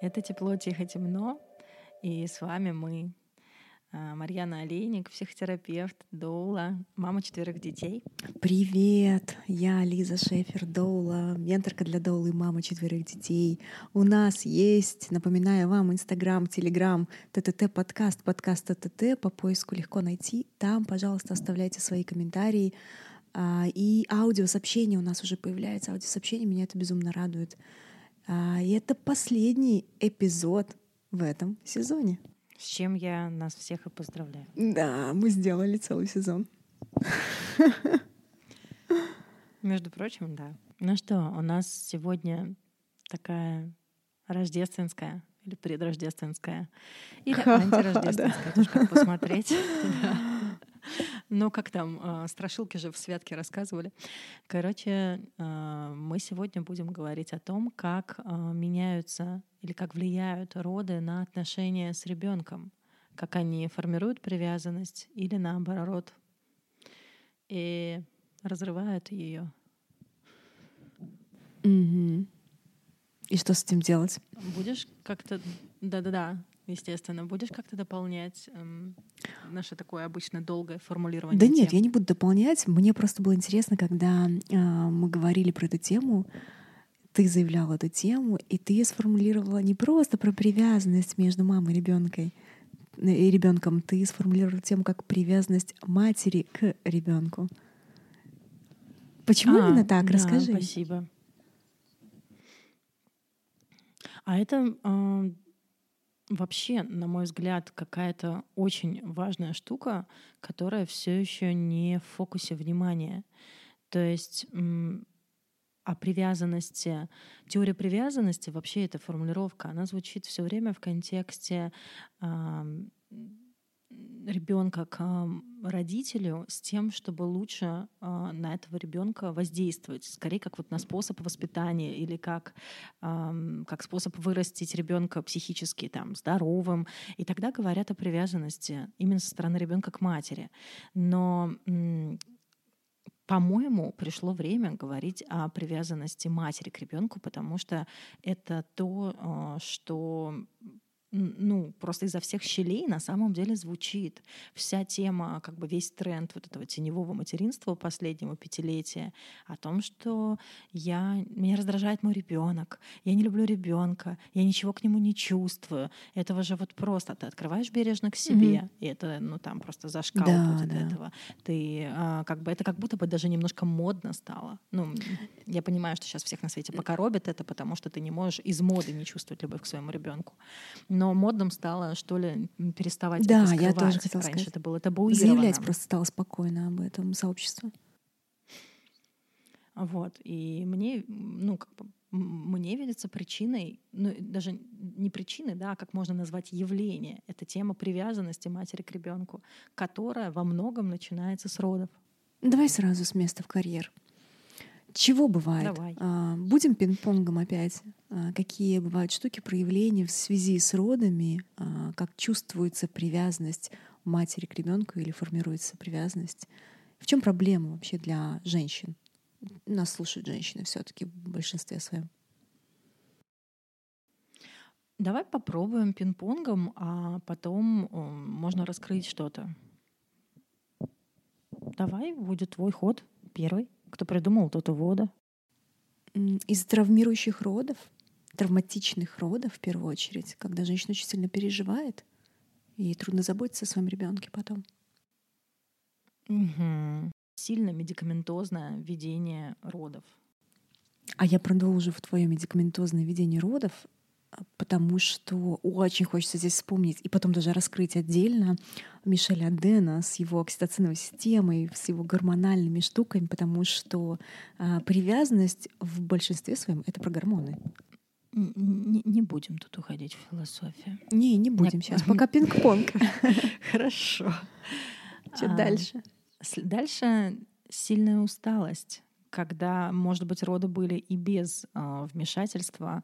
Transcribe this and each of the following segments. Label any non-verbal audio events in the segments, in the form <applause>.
Это «Тепло, тихо, темно», и с вами мы, а, Марьяна Олейник, психотерапевт, Доула, мама четверых детей. Привет! Я Лиза Шефер, Доула, менторка для Доулы, мама четверых детей. У нас есть, напоминаю вам, Инстаграм, Телеграм, ТТТ подкаст, подкаст ТТТ, по поиску легко найти. Там, пожалуйста, оставляйте свои комментарии. А, и аудиосообщения у нас уже появляется. Аудиосообщения меня это безумно радует. А, и это последний эпизод в этом сезоне. С чем я нас всех и поздравляю. Да, мы сделали целый сезон. Между прочим, да. Ну что, у нас сегодня такая рождественская или предрождественская, или <laughs> антирождественская, тоже как посмотреть. <laughs> Ну, как там, а, страшилки же в святке рассказывали. Короче, а, мы сегодня будем говорить о том, как а, меняются или как влияют роды на отношения с ребенком, как они формируют привязанность или наоборот, и разрывают ее. Угу. И что с этим делать? Будешь как-то, да-да-да, естественно, будешь как-то дополнять эм, наше такое обычно долгое формулирование? Да тем? нет, я не буду дополнять. Мне просто было интересно, когда э, мы говорили про эту тему, ты заявляла эту тему, и ты сформулировала не просто про привязанность между мамой и ребенком, и ребенком, ты сформулировала тему как привязанность матери к ребенку. Почему а, именно так? Да, Расскажи. Спасибо. А это э, вообще, на мой взгляд, какая-то очень важная штука, которая все еще не в фокусе внимания. То есть о привязанности. Теория привязанности, вообще эта формулировка, она звучит все время в контексте ребенка к родителю с тем, чтобы лучше э, на этого ребенка воздействовать, скорее как вот на способ воспитания или как, э, как способ вырастить ребенка психически там, здоровым. И тогда говорят о привязанности именно со стороны ребенка к матери. Но по-моему, пришло время говорить о привязанности матери к ребенку, потому что это то, а, что ну, просто изо всех щелей на самом деле звучит. Вся тема, как бы весь тренд вот этого теневого материнства последнего пятилетия о том, что я, меня раздражает мой ребенок, я не люблю ребенка, я ничего к нему не чувствую. Этого же вот просто ты открываешь бережно к себе, mm-hmm. и это, ну, там просто за шкалу да, будет да. этого. Ты а, как бы, это как будто бы даже немножко модно стало. Ну, я понимаю, что сейчас всех на свете покоробит это, потому что ты не можешь из моды не чувствовать любовь к своему ребенку но модным стало, что ли, переставать да, это я тоже хотела Раньше сказать. это было табуировано. Заявлять просто стало спокойно об этом сообществе. Вот. И мне, ну, как бы, мне видится причиной, ну, даже не причиной, да, а как можно назвать явление. Это тема привязанности матери к ребенку, которая во многом начинается с родов. Давай сразу с места в карьер. Чего бывает? Давай. А, будем пинг-понгом опять. А, какие бывают штуки, проявления в связи с родами, а, как чувствуется привязанность матери к ребенку или формируется привязанность? В чем проблема вообще для женщин? Нас слушают женщины все-таки в большинстве своем. Давай попробуем пинг-понгом, а потом можно раскрыть что-то. Давай, будет твой ход первый. Кто придумал, тот вода. Из травмирующих родов, травматичных родов в первую очередь, когда женщина очень сильно переживает, и трудно заботиться о своем ребенке потом. Угу. Сильно медикаментозное ведение родов. А я продолжу в твое медикаментозное ведение родов потому что очень хочется здесь вспомнить и потом даже раскрыть отдельно Мишеля Дэна с его окситоциновой системой, с его гормональными штуками, потому что а, привязанность в большинстве своем — это про гормоны. Не, не будем тут уходить в философию. Не, не будем сейчас, пока <laughs> пинг-понг. <laughs> Хорошо. Что дальше? Дальше сильная усталость когда, может быть, роды были и без э, вмешательства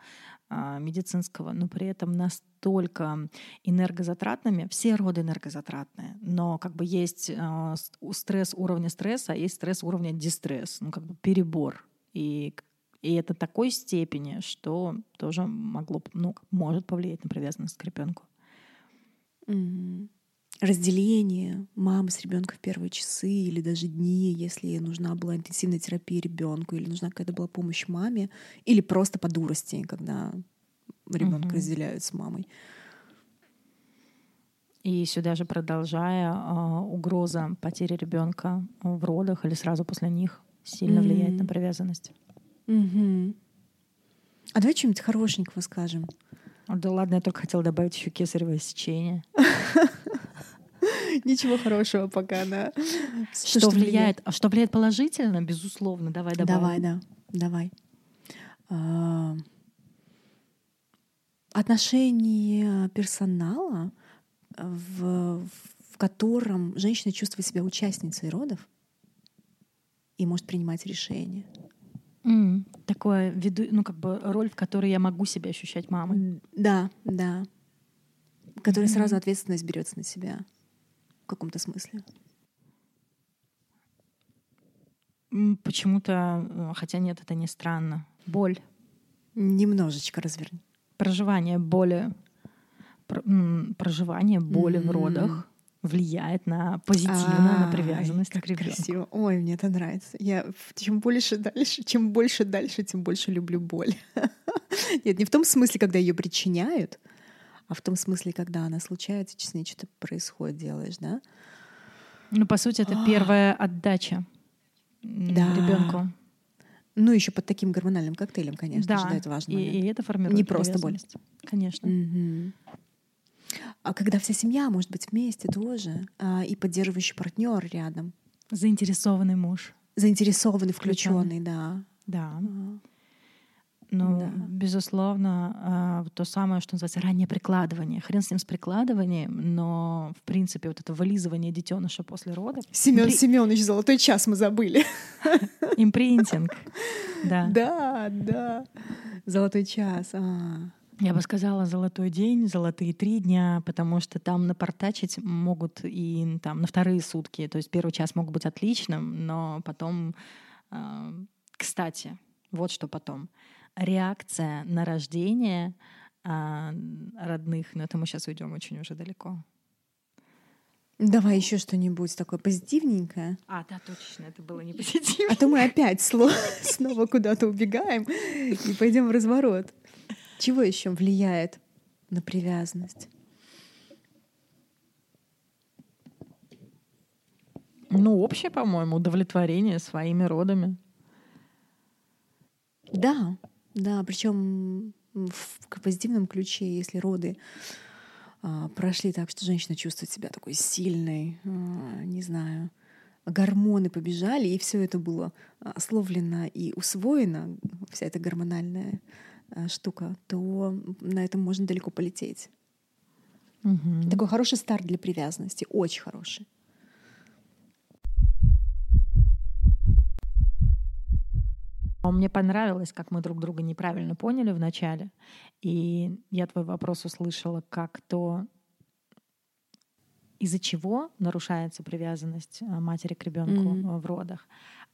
э, медицинского, но при этом настолько энергозатратными. Все роды энергозатратные, но как бы есть э, стресс уровня стресса, а есть стресс уровня дистресс, ну как бы перебор. И И это такой степени, что тоже могло, ну, может повлиять на привязанность к ребенку. Mm-hmm. Разделение мамы с ребенком в первые часы или даже дни, если нужна была интенсивная терапия ребенку, или нужна какая-то была помощь маме, или просто по дурости, когда ребенка mm-hmm. разделяют с мамой. И сюда же продолжая, э, угроза потери ребенка в родах или сразу после них сильно mm-hmm. влияет на привязанность. Mm-hmm. А давай что-нибудь хорошенького скажем. Да ладно, я только хотела добавить еще кесарево сечение. <laughs> <laughs> Ничего хорошего пока, да. Что влияет? А что влияет положительно, безусловно. Давай добавим. Давай, да. Давай. А, отношение персонала — в, в котором женщина чувствует себя участницей родов и может принимать решения. Mm, такое виду, ну как бы роль, в которой я могу себя ощущать мамой. Да, да. Которая mm-hmm. сразу ответственность берется на себя в каком-то смысле. Почему-то, э, хотя нет, это не странно. Боль. Немножечко разверни. Проживание боли проживание боли mm-hmm. в родах влияет на позитивно а, на привязанность как к ребенку. Красиво. Ой, мне это нравится. Я чем больше дальше, чем больше дальше, тем больше люблю боль. <laughs> Нет, не в том смысле, когда ее причиняют, а в том смысле, когда она случается, с ней что-то происходит, делаешь, да? Ну, по сути, это первая отдача да. ребенку. Ну, еще под таким гормональным коктейлем, конечно да. же, да, это важно. И, и это формирует Не просто боль. Конечно. Угу. А когда вся семья может быть вместе тоже, а, и поддерживающий партнер рядом. Заинтересованный муж. Заинтересованный, включенный, да. Да. Ага. Ну, да. безусловно, э, то самое, что называется раннее прикладывание. Хрен с ним с прикладыванием, но, в принципе, вот это вылизывание детеныша после родов. Семен Импри... Семенович, золотой час мы забыли. <laughs> Импринтинг. Да. Да, да. Золотой час. А. Я бы сказала золотой день, золотые три дня, потому что там напортачить могут и там на вторые сутки. То есть первый час мог быть отличным, но потом, э, кстати, вот что потом. Реакция на рождение э, родных, но это мы сейчас уйдем очень уже далеко. Давай еще что-нибудь такое позитивненькое. А, да, точно, это было не позитивно. А то мы опять снова куда-то убегаем и пойдем в разворот. Чего еще влияет на привязанность? Ну, общее, по-моему, удовлетворение своими родами. Да, да, причем в позитивном ключе, если роды а, прошли так, что женщина чувствует себя такой сильной, а, не знаю, гормоны побежали, и все это было ословлено и усвоено, вся эта гормональная Э, штука, то на этом можно далеко полететь. Угу. Такой хороший старт для привязанности, очень хороший. Мне понравилось, как мы друг друга неправильно поняли в начале. И я твой вопрос услышала как то, из-за чего нарушается привязанность э, матери к ребенку mm-hmm. в родах.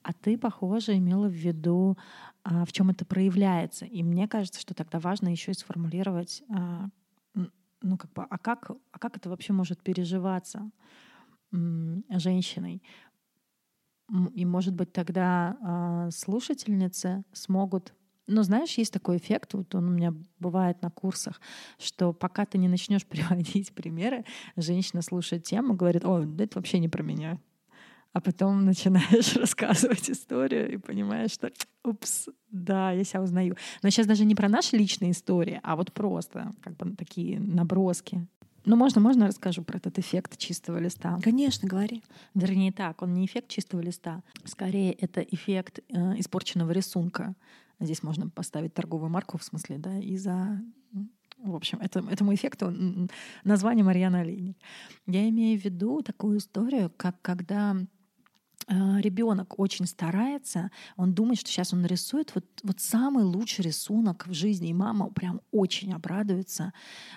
А ты, похоже, имела в виду, а, в чем это проявляется. И мне кажется, что тогда важно еще и сформулировать, а, ну как бы, а как, а как это вообще может переживаться женщиной? И, может быть, тогда а, слушательницы смогут но знаешь, есть такой эффект, вот он у меня бывает на курсах, что пока ты не начнешь <laughs> приводить примеры, женщина слушает тему, говорит, о, да это вообще не про меня а потом начинаешь <laughs> рассказывать историю и понимаешь, что упс, да, я себя узнаю. Но сейчас даже не про наши личные истории, а вот просто как бы такие наброски. Ну, можно, можно расскажу про этот эффект чистого листа? Конечно, говори. Вернее так, он не эффект чистого листа, скорее это эффект э, испорченного рисунка. Здесь можно поставить торговую марку, в смысле, да, и за в общем, это, этому эффекту название Марьяна Олейник. Я имею в виду такую историю, как когда ребенок очень старается, он думает, что сейчас он нарисует вот, вот самый лучший рисунок в жизни, и мама прям очень обрадуется.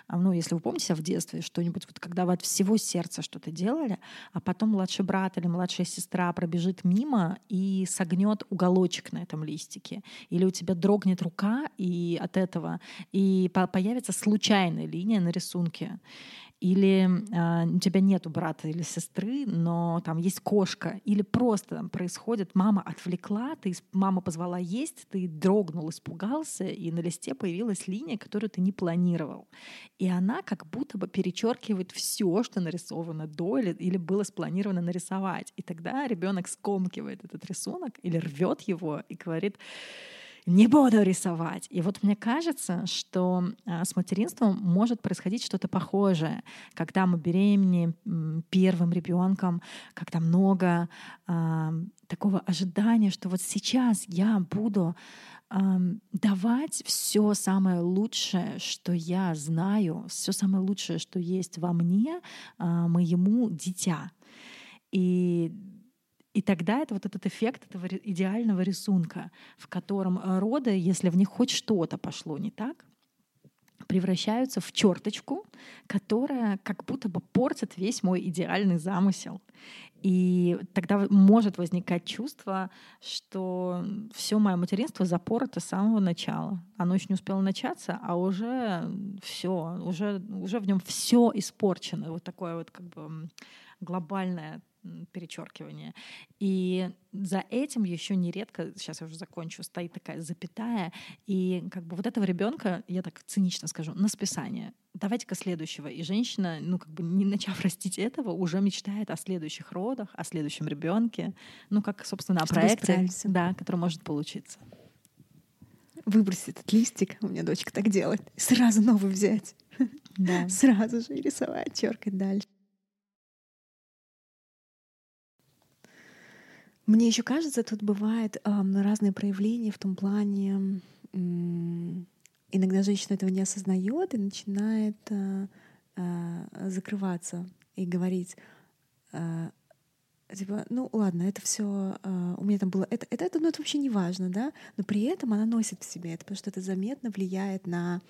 А, ну, если вы помните в детстве что-нибудь, вот когда вы от всего сердца что-то делали, а потом младший брат или младшая сестра пробежит мимо и согнет уголочек на этом листике, или у тебя дрогнет рука и от этого, и появится случайная линия на рисунке или э, у тебя нету брата или сестры, но там есть кошка, или просто там происходит, мама отвлекла, ты, мама позвала есть, ты дрогнул, испугался, и на листе появилась линия, которую ты не планировал. И она как будто бы перечеркивает все, что нарисовано до или, или было спланировано нарисовать. И тогда ребенок скомкивает этот рисунок или рвет его и говорит, не буду рисовать. И вот мне кажется, что а, с материнством может происходить что-то похожее, когда мы беременны первым ребенком, когда много э, такого ожидания, что вот сейчас я буду э, давать все самое лучшее, что я знаю, все самое лучшее, что есть во мне, э, моему дитя. И и тогда это вот этот эффект этого идеального рисунка, в котором э, роды, если в них хоть что-то пошло не так, превращаются в черточку, которая как будто бы портит весь мой идеальный замысел. И тогда может возникать чувство, что все мое материнство запорото с самого начала. Оно еще не успело начаться, а уже все, уже, уже в нем все испорчено. Вот такое вот как бы глобальное перечеркивание. И за этим еще нередко, сейчас я уже закончу, стоит такая запятая, и как бы вот этого ребенка, я так цинично скажу, на списание. Давайте-ка следующего. И женщина, ну как бы не начав растить этого, уже мечтает о следующих родах, о следующем ребенке, ну как, собственно, о проекте, да, который может получиться. Выбросить этот листик, у меня дочка так делает, сразу новый взять. Да. Сразу же рисовать, черкать дальше. Мне еще кажется, тут бывает э, разные проявления в том плане, э, иногда женщина этого не осознает и начинает э, э, закрываться и говорить, э, типа, ну ладно, это все, э, у меня там было, это, это, это, ну это вообще не важно, да, но при этом она носит в себе это, потому что это заметно влияет на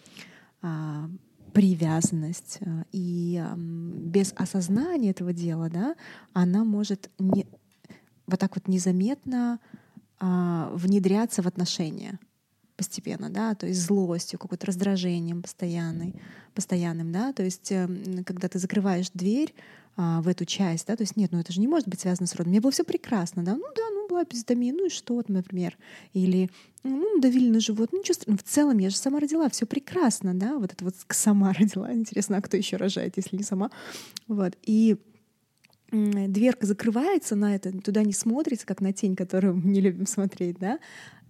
э, привязанность и э, без осознания этого дела, да, она может не вот так вот незаметно а, внедряться в отношения постепенно, да, то есть злостью, какой-то раздражением постоянной, постоянным, да, то есть э, когда ты закрываешь дверь а, в эту часть, да, то есть нет, ну это же не может быть связано с родом. Мне было все прекрасно, да, ну да, ну была эпизодомия, ну и что, например, или ну давили на живот, ну ничего, ну, в целом я же сама родила, все прекрасно, да, вот это вот сама <laughs> родила, интересно, а кто еще рожает, если не сама, вот, и дверка закрывается на это, туда не смотрится, как на тень, которую мы не любим смотреть, да,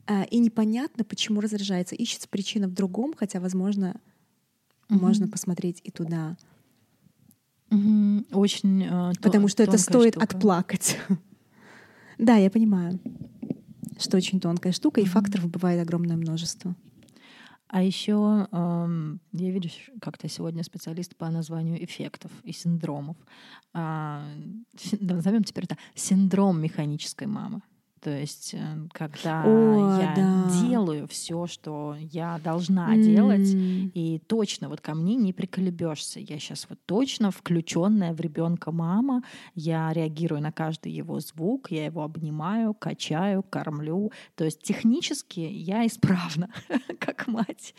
а, и непонятно, почему раздражается. Ищется причина в другом, хотя, возможно, mm-hmm. можно посмотреть и туда. Mm-hmm. Очень. Э, Потому что это стоит штука. отплакать. <laughs> да, я понимаю, что очень тонкая штука, mm-hmm. и факторов бывает огромное множество. А еще э, я вижу как-то сегодня специалист по названию эффектов и синдромов. Э, назовем теперь это синдром механической мамы. То есть, э, когда О, я да. делаю все, что я должна mm. делать, и точно вот ко мне не приколебешься. Я сейчас вот точно включенная в ребенка мама. Я реагирую на каждый его звук, я его обнимаю, качаю, кормлю. То есть технически я исправна, <laughs> как мать.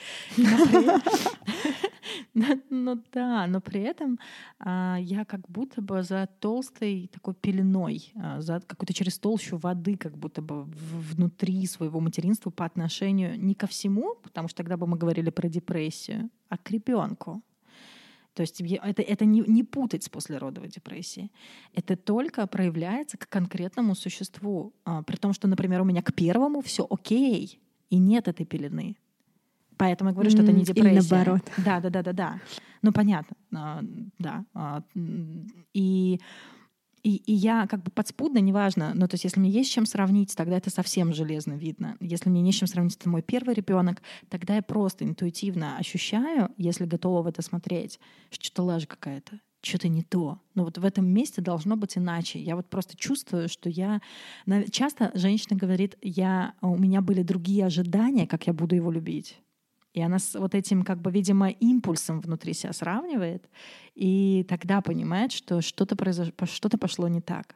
Ну <laughs> да, но при этом а, я как будто бы за толстой такой пеленой, а, за какой-то через толщу воды, как будто бы внутри своего материнства по отношению не ко всему, потому что тогда бы мы говорили про депрессию, а к ребенку. То есть это, это не, не путать с послеродовой депрессией. Это только проявляется к конкретному существу. А, при том, что, например, у меня к первому все окей, и нет этой пелены. Поэтому я говорю, что это не депрессия. Или наоборот. Да, да, да, да, да. Ну, понятно. А, да. А, и и, и я как бы подспудно, неважно, но то есть если мне есть чем сравнить, тогда это совсем железно видно. Если мне не с чем сравнить, это мой первый ребенок, тогда я просто интуитивно ощущаю, если готова в это смотреть, что что-то лажа какая-то, что-то не то. Но вот в этом месте должно быть иначе. Я вот просто чувствую, что я... Часто женщина говорит, я... у меня были другие ожидания, как я буду его любить. И она с вот этим, как бы, видимо, импульсом внутри себя сравнивает, и тогда понимает, что что-то произошло, что-то пошло не так.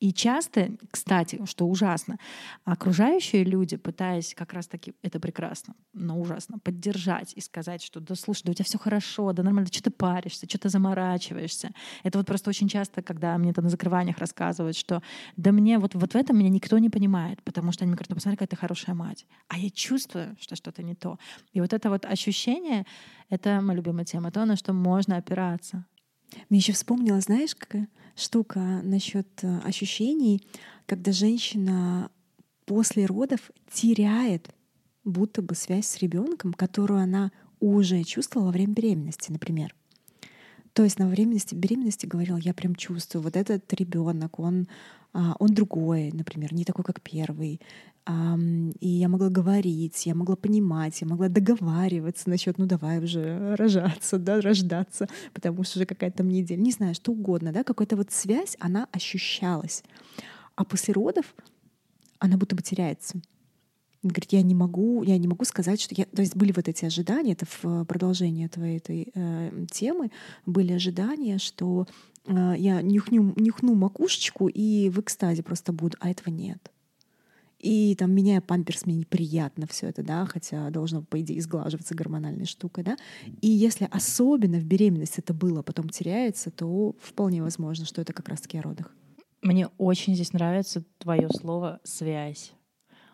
И часто, кстати, что ужасно, окружающие люди, пытаясь как раз-таки, это прекрасно, но ужасно, поддержать и сказать, что да слушай, да у тебя все хорошо, да нормально, что ты паришься, что ты заморачиваешься. Это вот просто очень часто, когда мне это на закрываниях рассказывают, что да мне вот, вот в этом меня никто не понимает, потому что они мне говорят, ну посмотри, какая ты хорошая мать. А я чувствую, что что-то не то. И вот это вот ощущение, это моя любимая тема, то, на что можно опираться. Мне еще вспомнила, знаешь, какая штука насчет э, ощущений, когда женщина после родов теряет будто бы связь с ребенком, которую она уже чувствовала во время беременности, например. То есть на беременности, беременности говорила, я прям чувствую, вот этот ребенок, он, а, он другой, например, не такой, как первый. И я могла говорить, я могла понимать, я могла договариваться насчет, ну давай уже рожаться, да, рождаться, потому что уже какая-то там неделя, не знаю, что угодно, да, какая-то вот связь, она ощущалась. А после родов она будто бы теряется. Говорит, я не могу, я не могу сказать, что я... То есть были вот эти ожидания, это в продолжение твоей этой э, темы, были ожидания, что э, я нюхну, нюхну макушечку и в экстазе просто буду, а этого нет. И там, меняя памперс, мне неприятно все это, да, хотя должно, по идее, сглаживаться гормональной штукой, да. И если особенно в беременности это было, потом теряется, то вполне возможно, что это как раз-таки о родах. Мне очень здесь нравится твое слово «связь».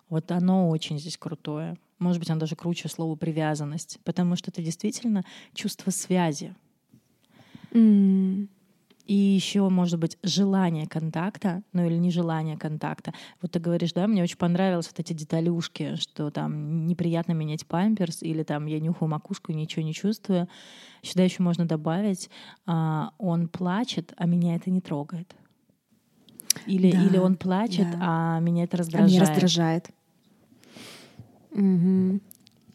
Вот оно очень здесь крутое. Может быть, оно даже круче слова «привязанность», потому что это действительно чувство связи. Mm. И еще, может быть, желание контакта, ну или нежелание контакта. Вот ты говоришь, да, мне очень понравились вот эти деталюшки, что там неприятно менять памперс, или там я нюхаю макушку, ничего не чувствую. Сюда еще можно добавить, а, он плачет, а меня это не трогает. Или, да, или он плачет, да. а меня это раздражает. А меня раздражает. Угу.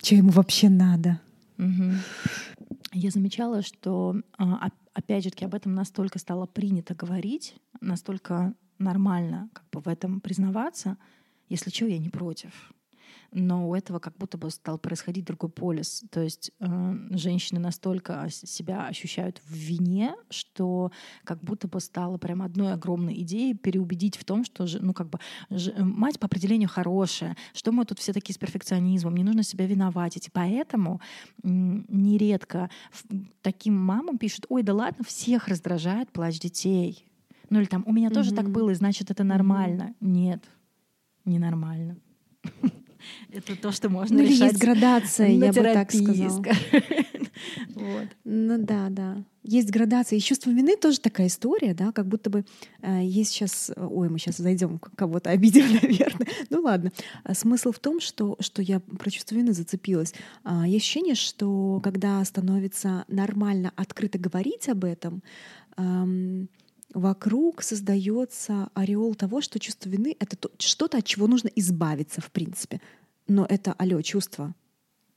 Что ему вообще надо? Угу. Я замечала, что а, опять же таки, об этом настолько стало принято говорить, настолько нормально как бы в этом признаваться, если что, я не против но у этого как будто бы стал происходить другой полис. То есть э, женщины настолько себя ощущают в вине, что как будто бы стало прям одной огромной идеей переубедить в том, что ну, как бы, мать по определению хорошая, что мы тут все такие с перфекционизмом, не нужно себя виноватить. И поэтому нередко таким мамам пишут, ой, да ладно, всех раздражает плач детей. Ну или там, у меня тоже mm-hmm. так было, и значит, это нормально. Mm-hmm. Нет, ненормально. <laughs> Это то, что можно ну, решать. есть градация, я бы так сказала. <laughs> вот. Ну да, да. Есть градация. И чувство вины тоже такая история, да, как будто бы э, есть сейчас... Ой, мы сейчас зайдем, кого-то обидим, <laughs> наверное. ну ладно. А смысл в том, что, что я про чувство вины зацепилась. А, есть ощущение, что когда становится нормально открыто говорить об этом, эм, вокруг создается ореол того, что чувство вины — это что-то, от чего нужно избавиться, в принципе. Но это, алло, чувство.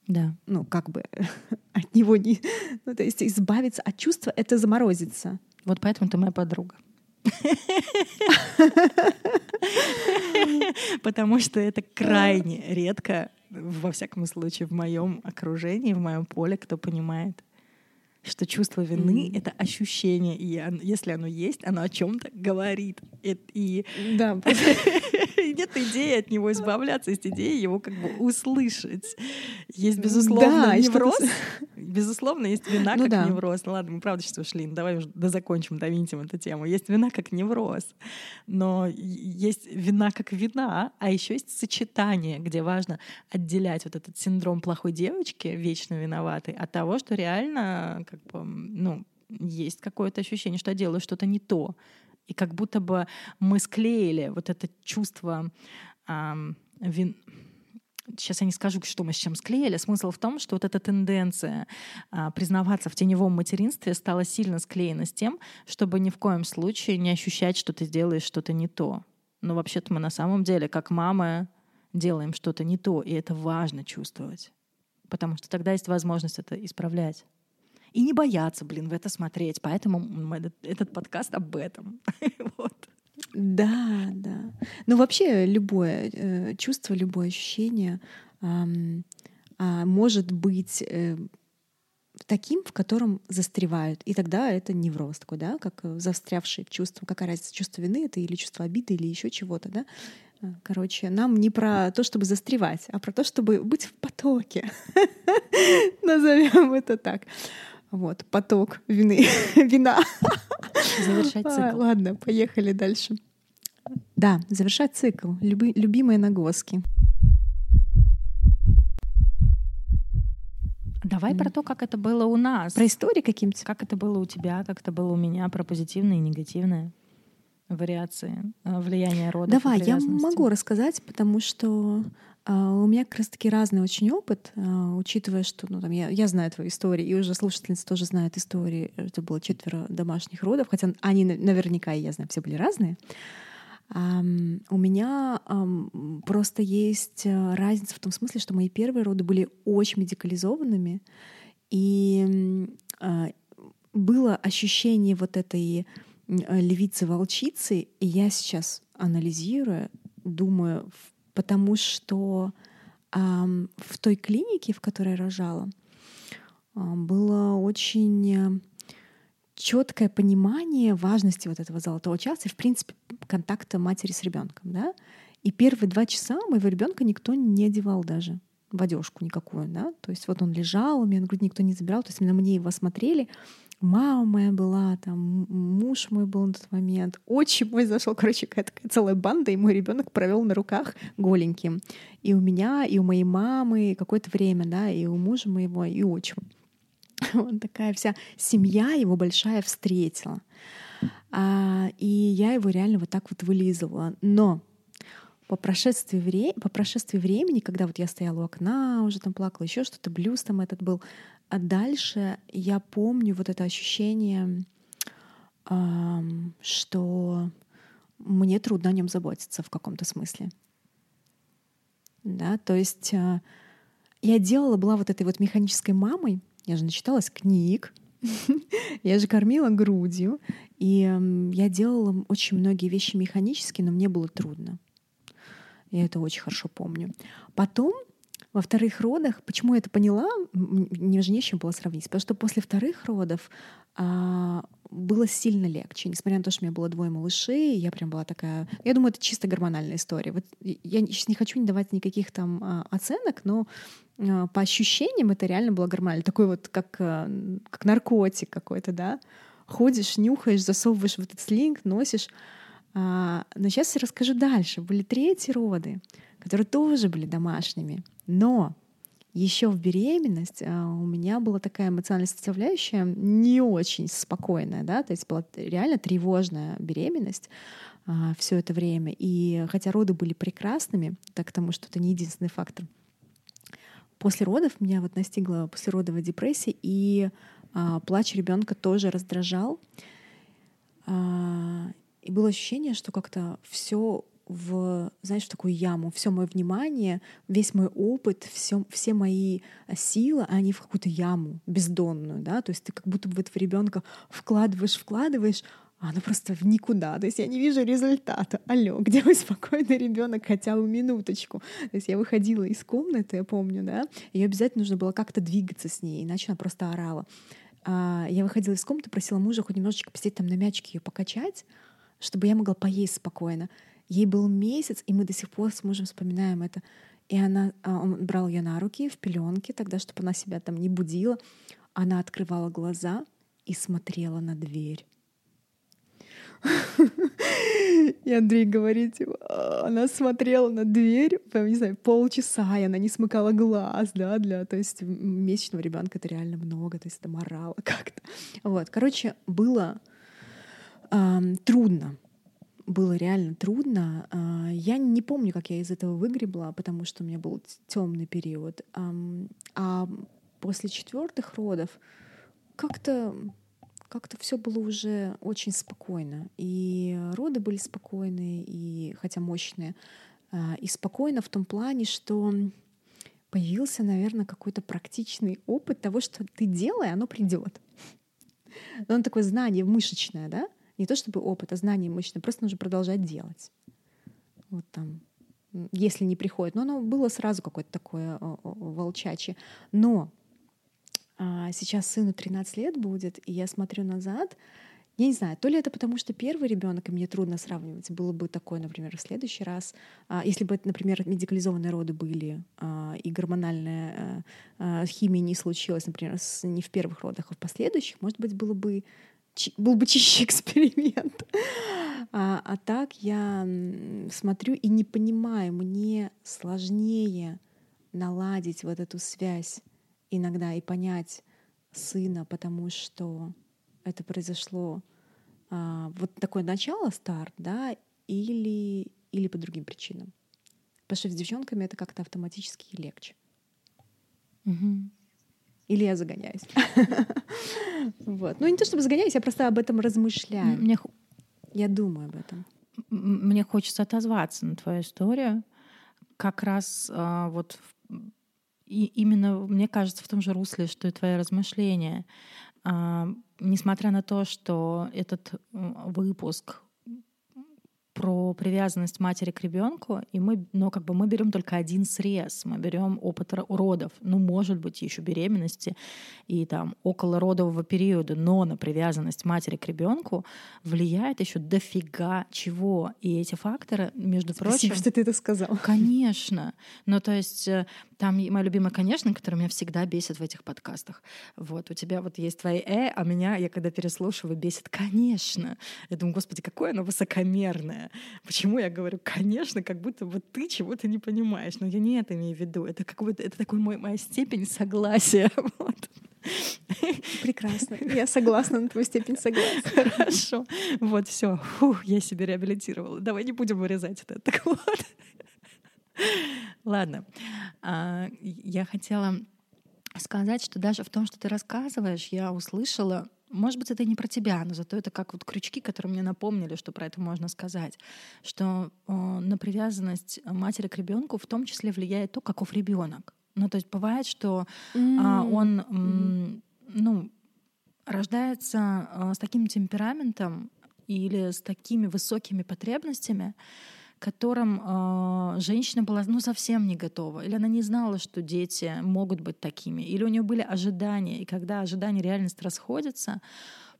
Да. Ну, как бы <laughs> от него не... Ну, то есть избавиться от чувства — это заморозиться. Вот поэтому ты моя подруга. <laughs> Потому что это крайне редко, во всяком случае, в моем окружении, в моем поле, кто понимает что чувство вины mm-hmm. это ощущение, и если оно есть, оно о чем-то говорит. И, и да. <laughs> нет идеи от него избавляться, есть идея его как бы услышать. Есть, безусловно, да, невроз. Безусловно, есть вина ну, как да. невроз. Ну ладно, мы правда сейчас ушли. Ну, давай уже дозакончим, довинтим эту тему. Есть вина как невроз. Но есть вина как вина, а еще есть сочетание, где важно отделять вот этот синдром плохой девочки, вечно виноватой, от того, что реально как бы, ну, есть какое-то ощущение, что я делаю что-то не то. И как будто бы мы склеили вот это чувство эм, вин... Сейчас я не скажу, что мы с чем склеили. Смысл в том, что вот эта тенденция а, признаваться в теневом материнстве стала сильно склеена с тем, чтобы ни в коем случае не ощущать, что ты делаешь что-то не то. Но вообще-то мы на самом деле, как мамы, делаем что-то не то, и это важно чувствовать. Потому что тогда есть возможность это исправлять. И не бояться, блин, в это смотреть. Поэтому этот, этот подкаст об этом. <laughs> вот. Да, да. Ну вообще любое э, чувство, любое ощущение э, э, может быть э, таким, в котором застревают. И тогда это невроз такой, да, как застрявшие чувства. Какая разница, чувство вины это или чувство обиды, или еще чего-то, да? Э, короче, нам не про то, чтобы застревать, а про то, чтобы быть в потоке. <laughs> Назовем это так. Вот, поток вины, <laughs> вина. Завершать цикл. Ладно, поехали дальше. Да, завершать цикл. Люби, любимые нагоски. Давай mm. про то, как это было у нас. Про истории каким-то. Как это было у тебя, как это было у меня, про позитивные и негативные вариации э, влияния рода. Давай, я могу рассказать, потому что у меня как раз-таки разный очень опыт, uh, учитывая, что ну, там, я, я знаю твою историю, и уже слушательницы тоже знают истории. Это было четверо домашних родов, хотя они наверняка, я знаю, все были разные. Um, у меня um, просто есть э, разница в том смысле, что мои первые роды были очень медикализованными, и uh, было ощущение вот этой львицы-волчицы, и я сейчас анализирую, думаю, потому что э, в той клинике, в которой я рожала, э, было очень четкое понимание важности вот этого золотого часа и, в принципе, контакта матери с ребенком, да. И первые два часа моего ребенка никто не одевал даже в одежку никакую, да. То есть вот он лежал, у меня на груди никто не забирал, то есть на мне его смотрели, мама моя была, там муж мой был на тот момент, отчим мой зашел, короче, какая-то целая банда, и мой ребенок провел на руках голеньким. И у меня, и у моей мамы какое-то время, да, и у мужа моего, и отчима. <laughs> Вот такая вся семья его большая встретила. А, и я его реально вот так вот вылизывала. Но по прошествии, вре... по прошествии времени, когда вот я стояла у окна, уже там плакала, еще что-то, блюз там этот был, а дальше я помню вот это ощущение, что мне трудно о нем заботиться в каком-то смысле. Да, то есть а, я делала, была вот этой вот механической мамой, я же начиталась книг, <laughs> я же кормила грудью, и я делала очень многие вещи механически, но мне было трудно. Я это очень хорошо помню. Потом во вторых родах, почему я это поняла, мне же не с чем было сравнить, потому что после вторых родов а, было сильно легче, несмотря на то, что у меня было двое малышей, я прям была такая... Я думаю, это чисто гормональная история. Вот я сейчас не хочу не давать никаких там а, оценок, но а, по ощущениям это реально было гормонально. Такой вот, как, а, как наркотик какой-то, да? Ходишь, нюхаешь, засовываешь в этот слинг, носишь. А, но сейчас расскажу дальше. Были третьи роды, которые тоже были домашними. Но еще в беременность а, у меня была такая эмоциональная составляющая не очень спокойная, да, то есть была реально тревожная беременность а, все это время. И хотя роды были прекрасными, так потому что это не единственный фактор, после родов меня вот настигла послеродовая депрессия, и а, плач ребенка тоже раздражал. А, и было ощущение, что как-то все в, знаешь, в такую яму. Все мое внимание, весь мой опыт, все, все мои силы, они в какую-то яму бездонную, да, то есть ты как будто бы в этого ребенка вкладываешь, вкладываешь, а оно просто в никуда. То есть я не вижу результата. Алло, где мой <laughs> спокойный ребенок хотя бы минуточку? То есть я выходила из комнаты, я помню, да, и обязательно нужно было как-то двигаться с ней, иначе она просто орала. А я выходила из комнаты, просила мужа хоть немножечко посидеть там на мячике ее покачать, чтобы я могла поесть спокойно. Ей был месяц, и мы до сих пор с мужем вспоминаем это. И она, а, он брал ее на руки в пеленке, тогда, чтобы она себя там не будила. Она открывала глаза и смотрела на дверь. И Андрей говорит, типа, «А, она смотрела на дверь, не знаю, полчаса, и она не смыкала глаз, да, для, то есть месячного ребенка это реально много, то есть это морало <laughs> как-то. Вот, короче, было трудно было реально трудно. А, я не помню, как я из этого выгребла, потому что у меня был темный период. А после четвертых родов как-то как-то все было уже очень спокойно. И роды были спокойные, и хотя мощные, а, и спокойно в том плане, что появился, наверное, какой-то практичный опыт того, что ты делай, оно придет. <laughs> Но он такое знание мышечное, да? Не то чтобы опыт, а знание мышечное. Просто нужно продолжать делать. Вот там, если не приходит. Но оно было сразу какое-то такое волчачье. Но а, сейчас сыну 13 лет будет, и я смотрю назад, я не знаю, то ли это потому, что первый ребенок, и мне трудно сравнивать, было бы такое, например, в следующий раз, а, если бы, например, медикализованные роды были, а, и гормональная а, химия не случилась, например, не в первых родах, а в последующих, может быть, было бы был бы чище <laughs> эксперимент. А, а так я смотрю и не понимаю, мне сложнее наладить вот эту связь иногда и понять сына, потому что это произошло а, вот такое начало, старт, да, или, или по другим причинам. Потому что с девчонками это как-то автоматически легче. Угу. Или я загоняюсь. <laughs> Вот. Ну, не то чтобы загоняюсь, я просто об этом размышляю. Мне... Я думаю об этом. Мне хочется отозваться на твою историю. Как раз а, вот и именно, мне кажется, в том же русле, что и твои размышления. А, несмотря на то, что этот выпуск про привязанность матери к ребенку, и мы, но как бы мы берем только один срез, мы берем опыт уродов, ну, может быть, еще беременности и там около родового периода, но на привязанность матери к ребенку влияет еще дофига чего. И эти факторы, между Спасибо, прочим... что ты это сказал. Конечно. Ну, то есть э, там моя любимая, конечно, которая меня всегда бесит в этих подкастах. Вот, у тебя вот есть твои «э», а меня, я когда переслушиваю, бесит «конечно». Я думаю, господи, какое оно высокомерное. Почему я говорю «конечно», как будто вот ты чего-то не понимаешь. Но я не это имею в виду. Это как будто, это такой мой, моя степень согласия. <laughs> Вот. Прекрасно. Я согласна на твою степень согласия. Хорошо. Вот, все. Я себя реабилитировала. Давай не будем вырезать это. Так <laughs> вот. Ладно. А, я хотела сказать, что даже в том, что ты рассказываешь, я услышала, может быть, это не про тебя, но зато это как вот крючки, которые мне напомнили, что про это можно сказать, что на привязанность матери к ребенку в том числе влияет то, каков ребенок. Ну, то есть бывает, что mm-hmm. он, ну, рождается а, с таким темпераментом или с такими высокими потребностями, которым э, женщина была ну, совсем не готова, или она не знала, что дети могут быть такими, или у нее были ожидания, и когда ожидания и реальность расходятся,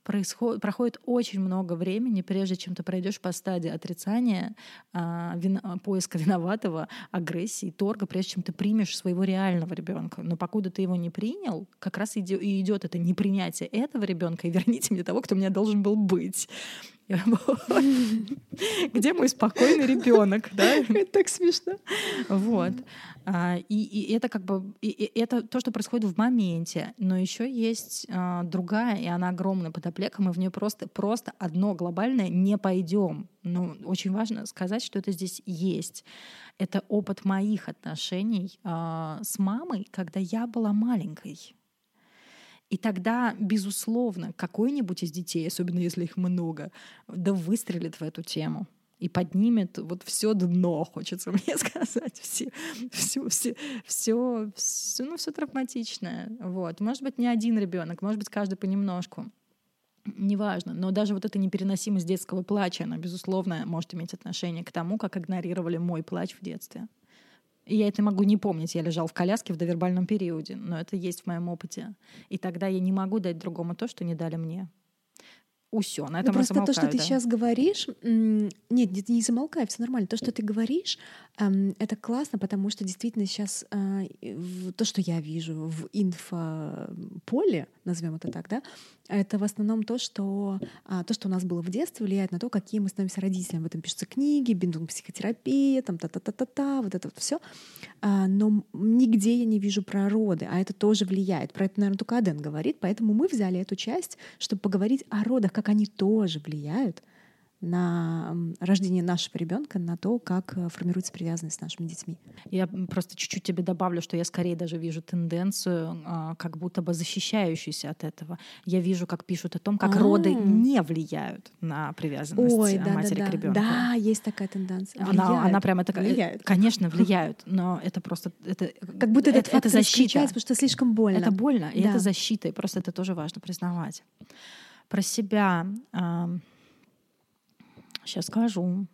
происходит, проходит очень много времени, прежде чем ты пройдешь по стадии отрицания, а, вин, поиска виноватого, агрессии, торга, прежде чем ты примешь своего реального ребенка. Но покуда ты его не принял, как раз и идет это непринятие этого ребенка, и верните мне того, кто у меня должен был быть. <laughs> Где мой спокойный ребенок, <laughs> да? Это так смешно. Вот. А, и, и это как бы и, и это то, что происходит в моменте, но еще есть а, другая, и она огромная подоплека, мы в нее просто просто одно глобальное не пойдем. Но очень важно сказать, что это здесь есть. Это опыт моих отношений а, с мамой, когда я была маленькой. И тогда, безусловно, какой-нибудь из детей, особенно если их много, да выстрелит в эту тему и поднимет вот все дно, хочется <laughs> мне сказать, все, все, все, все, все, ну, все травматичное. Вот. Может быть, не один ребенок, может быть, каждый понемножку. Неважно, но даже вот эта непереносимость детского плача, она, безусловно, может иметь отношение к тому, как игнорировали мой плач в детстве. Я это могу не помнить. Я лежал в коляске в довербальном периоде, но это есть в моем опыте. И тогда я не могу дать другому то, что не дали мне. Усё, на этом ну, просто то, что ты сейчас говоришь, нет, нет, не замолкай, все нормально. То, что ты говоришь, эм, это классно, потому что действительно сейчас э, то, что я вижу в инфополе, назовем это так, да, это в основном то, что а, то, что у нас было в детстве, влияет на то, какие мы становимся родителями. В этом пишутся книги, биндунг психотерапия, там та-та-та-та-та, вот это вот все. А, но нигде я не вижу про роды, а это тоже влияет. Про это, наверное, только Аден говорит, поэтому мы взяли эту часть, чтобы поговорить о родах, как они тоже влияют на рождение нашего ребенка, на то, как э, формируется привязанность с нашими детьми. Я просто чуть-чуть тебе добавлю, что я скорее даже вижу тенденцию, а, как будто бы защищающуюся от этого. Я вижу, как пишут о том, как А-а-а. роды не влияют на привязанность Ой, да, матери да, да. к ребенку. Да, есть такая тенденция. Она, она прямо это, влияют. конечно, <laughs> влияют, но это просто это как будто этот это, это защита, потому что слишком больно. Это больно, и да. это защита, и просто это тоже важно признавать. Про себя Сейчас скажу.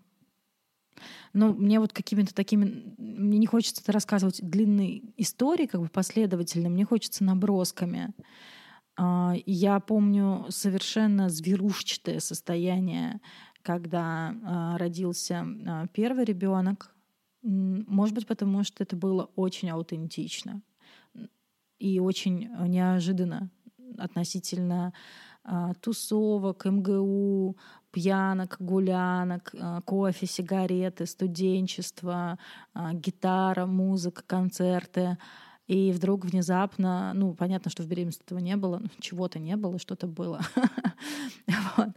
Но мне вот какими-то такими... Мне не хочется это рассказывать длинные истории, как бы последовательно. Мне хочется набросками. А, я помню совершенно зверушчатое состояние, когда а, родился а, первый ребенок. Может быть, потому что это было очень аутентично и очень неожиданно относительно тусовок, МГУ, пьянок, гулянок, э, кофе, сигареты, студенчество, э, гитара, музыка, концерты. И вдруг внезапно, ну, понятно, что в беременности этого не было, чего-то не было, что-то было. <laughs> вот.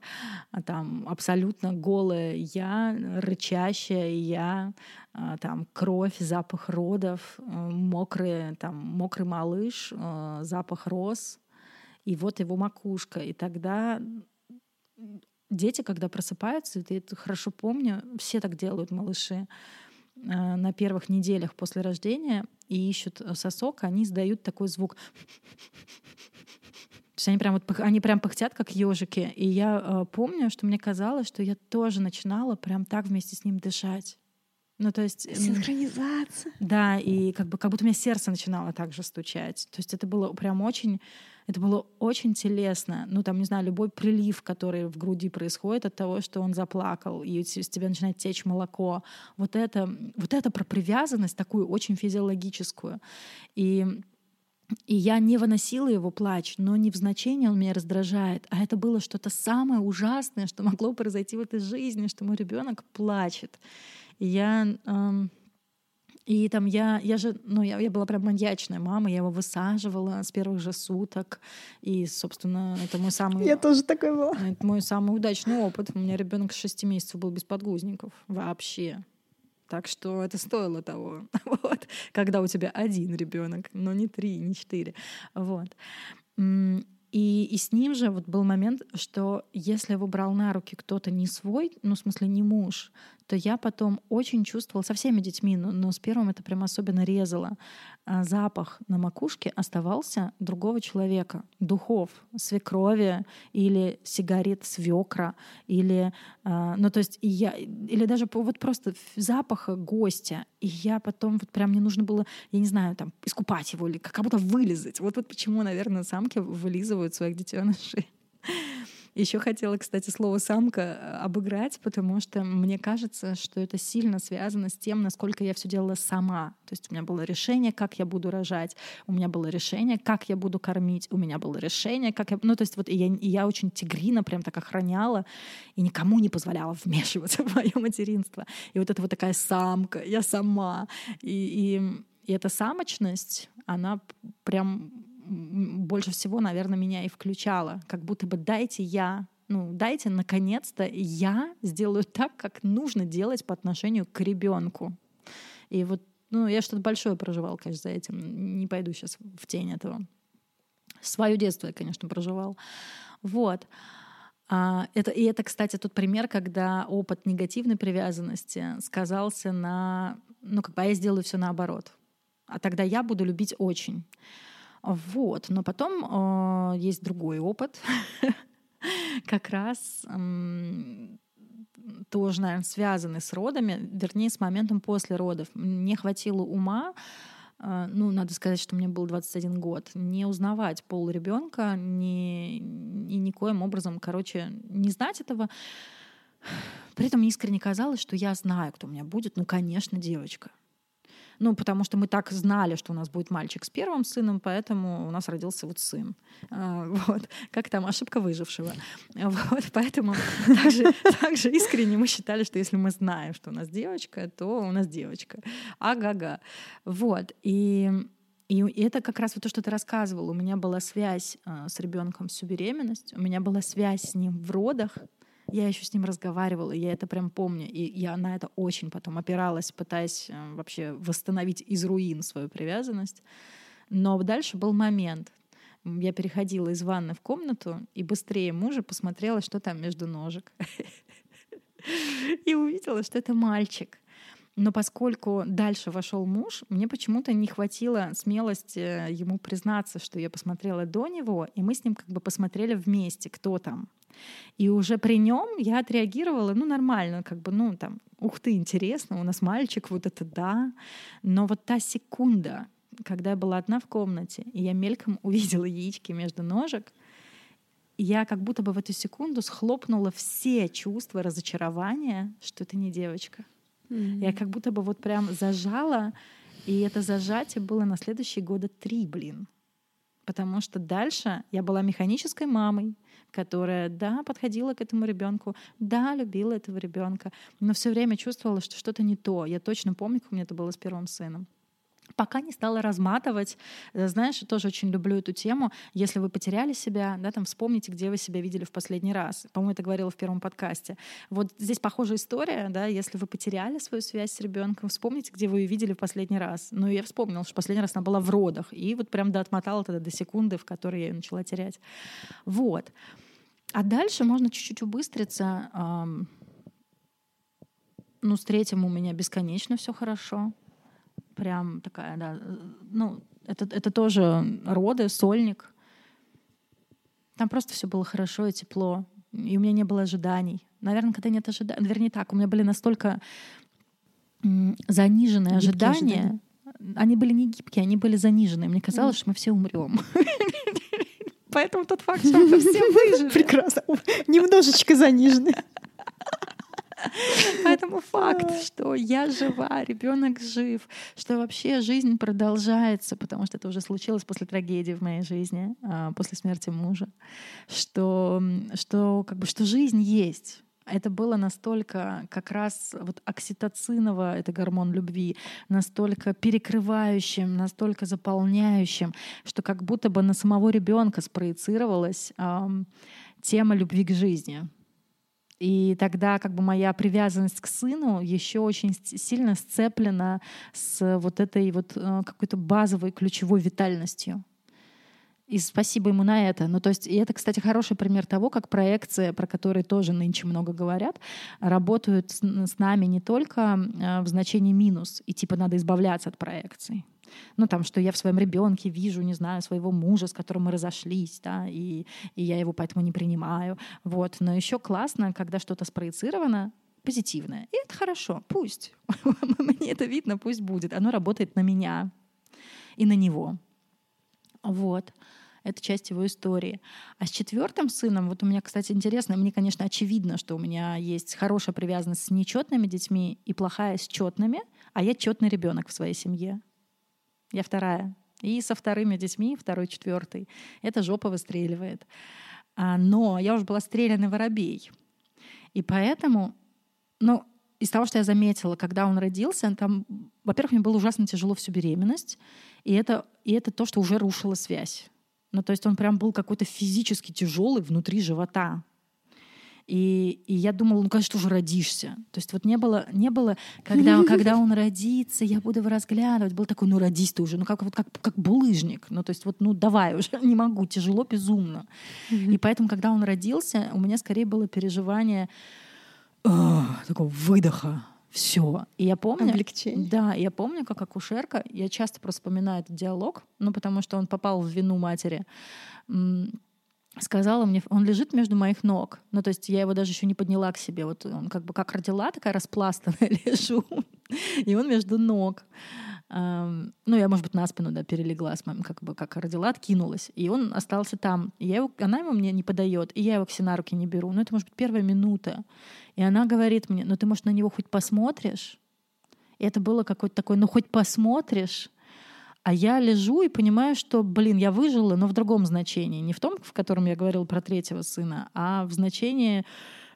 А там абсолютно голая я, рычащая я, а, там кровь, запах родов, э, мокрый, там, мокрый малыш, запах роз, и вот его макушка. И тогда дети, когда просыпаются, ты это хорошо помню, все так делают, малыши, э, на первых неделях после рождения и ищут э, сосок, они издают такой звук. То есть они прям, вот, они прям пыхтят, как ежики. И я э, помню, что мне казалось, что я тоже начинала прям так вместе с ним дышать. Ну, то есть... Синхронизация. Да, и как, бы, как будто у меня сердце начинало также стучать. То есть это было прям очень это было очень телесно. Ну, там, не знаю, любой прилив, который в груди происходит от того, что он заплакал, и из тебя начинает течь молоко. Вот это, вот это про привязанность такую очень физиологическую. И и я не выносила его плач, но не в значении он меня раздражает, а это было что-то самое ужасное, что могло произойти в этой жизни, что мой ребенок плачет. И я эм, и там я, я же, ну, я, я была прям маньячная мама, я его высаживала с первых же суток. И, собственно, это мой самый... Я тоже такой была. Это мой самый удачный опыт. У меня ребенок с 6 месяцев был без подгузников. Вообще. Так что это стоило того, <laughs> вот, когда у тебя один ребенок, но не три, не четыре. Вот. И, и с ним же вот был момент, что если его брал на руки кто-то не свой, ну, в смысле, не муж, то я потом очень чувствовала со всеми детьми, но, но с первым это прям особенно резало. А запах на макушке оставался другого человека, духов, свекрови или сигарет свекра, или, а, ну то есть я, или даже вот просто запаха гостя. И я потом вот прям мне нужно было, я не знаю, там искупать его или как будто вылезать. Вот вот почему, наверное, самки вылизывают своих детенышей. Еще хотела, кстати, слово «самка» э, обыграть, потому что мне кажется, что это сильно связано с тем, насколько я все делала сама. То есть у меня было решение, как я буду рожать, у меня было решение, как я буду кормить, у меня было решение, как я... Ну, то есть вот я, я очень тигрина прям так охраняла и никому не позволяла вмешиваться <laughs> в мое материнство. И вот это вот такая самка, я сама. И, и, и эта самочность, она прям больше всего, наверное, меня и включало. Как будто бы дайте я, ну, дайте, наконец-то, я сделаю так, как нужно делать по отношению к ребенку. И вот, ну, я что-то большое проживал, конечно, за этим. Не пойду сейчас в тень этого. Свое детство я, конечно, проживал. Вот. А, это, и это, кстати, тот пример, когда опыт негативной привязанности сказался на, ну, как бы, а я сделаю все наоборот. А тогда я буду любить очень. Вот. Но потом э, есть другой опыт, <laughs> как раз тоже, наверное, связанный с родами, вернее, с моментом после родов. Мне хватило ума, э, ну, надо сказать, что мне был 21 год, не узнавать пол ребенка, не, и никоим образом, короче, не знать этого. При этом мне искренне казалось, что я знаю, кто у меня будет. Ну, конечно, девочка. Ну, потому что мы так знали, что у нас будет мальчик с первым сыном, поэтому у нас родился вот сын. А, вот. Как там ошибка выжившего. Вот. Поэтому также, искренне мы считали, что если мы знаем, что у нас девочка, то у нас девочка. Ага-га. Вот. И и это как раз вот то, что ты рассказывал. У меня была связь э, с ребенком всю беременность, у меня была связь с ним в родах, Я еще с ним разговаривала, я это прям помню. И я на это очень потом опиралась, пытаясь э, вообще восстановить из руин свою привязанность. Но дальше был момент. Я переходила из ванны в комнату и быстрее мужа посмотрела, что там между ножек. <laughs> И увидела, что это мальчик. Но поскольку дальше вошел муж, мне почему-то не хватило смелости ему признаться, что я посмотрела до него, и мы с ним как бы посмотрели вместе, кто там. И уже при нем я отреагировала, ну, нормально, как бы, ну, там, ух ты, интересно, у нас мальчик, вот это да. Но вот та секунда, когда я была одна в комнате, и я мельком <laughs> увидела яички между ножек, я как будто бы в эту секунду схлопнула все чувства разочарования, что это не девочка. Mm-hmm. Я как будто бы вот прям зажала, и это зажатие было на следующие года три, блин. Потому что дальше я была механической мамой, которая, да, подходила к этому ребенку, да, любила этого ребенка, но все время чувствовала, что что-то не то. Я точно помню, как у меня это было с первым сыном пока не стала разматывать. Э, знаешь, тоже очень люблю эту тему. Если вы потеряли себя, да, там вспомните, где вы себя видели в последний раз. По-моему, это говорила в первом подкасте. Вот здесь похожая история, да, если вы потеряли свою связь с ребенком, вспомните, где вы ее видели в последний раз. Ну, я вспомнила, что последний раз она была в родах, и вот прям до отмотала тогда до секунды, в которой я ее начала терять. Вот. А дальше можно чуть-чуть убыстриться. Ну, с третьим у меня бесконечно все хорошо прям такая, да, ну, это, это тоже роды, сольник. Там просто все было хорошо и тепло. И у меня не было ожиданий. Наверное, когда нет ожиданий... Вернее, так, у меня были настолько заниженные ожидания. ожидания. Они были не гибкие, они были заниженные. Мне казалось, mm. что мы все умрем. <laughs> Поэтому тот факт, что мы все <laughs> выжили. Прекрасно. Немножечко заниженные. <laughs> Поэтому факт, что я жива, ребенок жив, что вообще жизнь продолжается, потому что это уже случилось после трагедии в моей жизни, а, после смерти мужа, что, что, как бы, что жизнь есть. Это было настолько как раз вот окситоциново, это гормон любви, настолько перекрывающим, настолько заполняющим, что как будто бы на самого ребенка спроецировалась эм, тема любви к жизни. И тогда как бы моя привязанность к сыну еще очень сильно сцеплена с вот этой вот э, какой-то базовой ключевой витальностью. И спасибо ему на это. Ну, то есть, и это, кстати, хороший пример того, как проекции, про которые тоже нынче много говорят, работают с, с нами не только э, в значении минус, и типа надо избавляться от проекций ну, там, что я в своем ребенке вижу, не знаю, своего мужа, с которым мы разошлись, да, и, и я его поэтому не принимаю, вот. Но еще классно, когда что-то спроецировано, позитивное. И это хорошо, пусть. <laughs> Мне это видно, пусть будет. Оно работает на меня и на него. Вот. Это часть его истории. А с четвертым сыном, вот у меня, кстати, интересно, мне, конечно, очевидно, что у меня есть хорошая привязанность с нечетными детьми и плохая с четными, а я четный ребенок в своей семье. Я вторая. И со вторыми детьми, второй, четвертый, это жопа выстреливает. А, но я уже была стрелянный воробей. И поэтому, ну, из того, что я заметила, когда он родился, там, во-первых, мне было ужасно тяжело всю беременность, и это, и это то, что уже рушило связь. Ну, то есть он прям был какой-то физически тяжелый внутри живота. И, и я думала, ну, конечно, уже родишься. То есть вот не было, не было когда, когда он родится, я буду его разглядывать. Был такой, ну, родись ты уже, ну, как, вот, как, как булыжник. Ну, то есть вот, ну, давай уже, <laughs> не могу, тяжело, безумно. И поэтому, когда он родился, у меня скорее было переживание такого выдоха. Все. И я помню... Облегчение. Да, я помню, как акушерка, я часто просто вспоминаю этот диалог, ну, потому что он попал в вину матери сказала мне, он лежит между моих ног. Ну, то есть я его даже еще не подняла к себе. Вот он как бы как родила, такая распластанная <laughs> лежу. И он между ног. Ну, я, может быть, на спину, да, перелегла с мамой, как бы, как родила, откинулась. И он остался там. И я его, она ему мне не подает, и я его к себе на руки не беру. Ну, это, может быть, первая минута. И она говорит мне, ну, ты, может, на него хоть посмотришь? И это было какое-то такое, ну, хоть посмотришь? А я лежу и понимаю, что, блин, я выжила, но в другом значении. Не в том, в котором я говорила про третьего сына, а в значении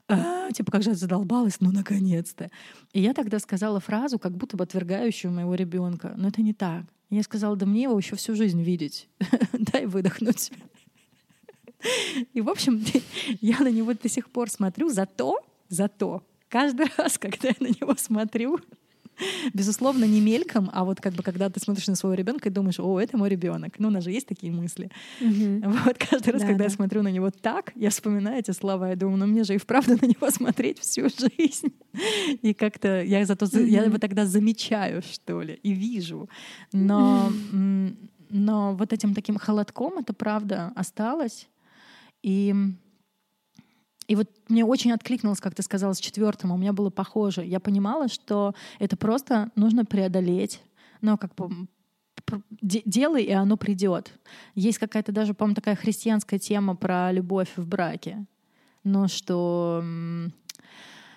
а, типа, как же я задолбалась, ну, наконец-то. И я тогда сказала фразу, как будто бы отвергающую моего ребенка. Но это не так. Я сказала, да мне его еще всю жизнь видеть. <laughs> Дай выдохнуть. <laughs> И, в общем, <laughs> я на него до сих пор смотрю, зато, зато, каждый раз, когда я на него смотрю, <laughs> Безусловно, не мельком, а вот как бы когда ты смотришь на своего ребенка и думаешь, о, это мой ребенок. Ну, у нас же есть такие мысли. <laughs> Вот каждый раз, когда я смотрю на него так, я вспоминаю эти слова, я думаю, ну мне же и вправду на него <laughs> смотреть всю жизнь. И как-то я зато я его тогда замечаю, что ли, и вижу. Но, но вот этим таким холодком это правда осталось. И и вот мне очень откликнулось, как ты сказала, с четвертым, у меня было похоже. Я понимала, что это просто нужно преодолеть, но как бы делай, и оно придет. Есть какая-то даже, по-моему, такая христианская тема про любовь в браке. Но что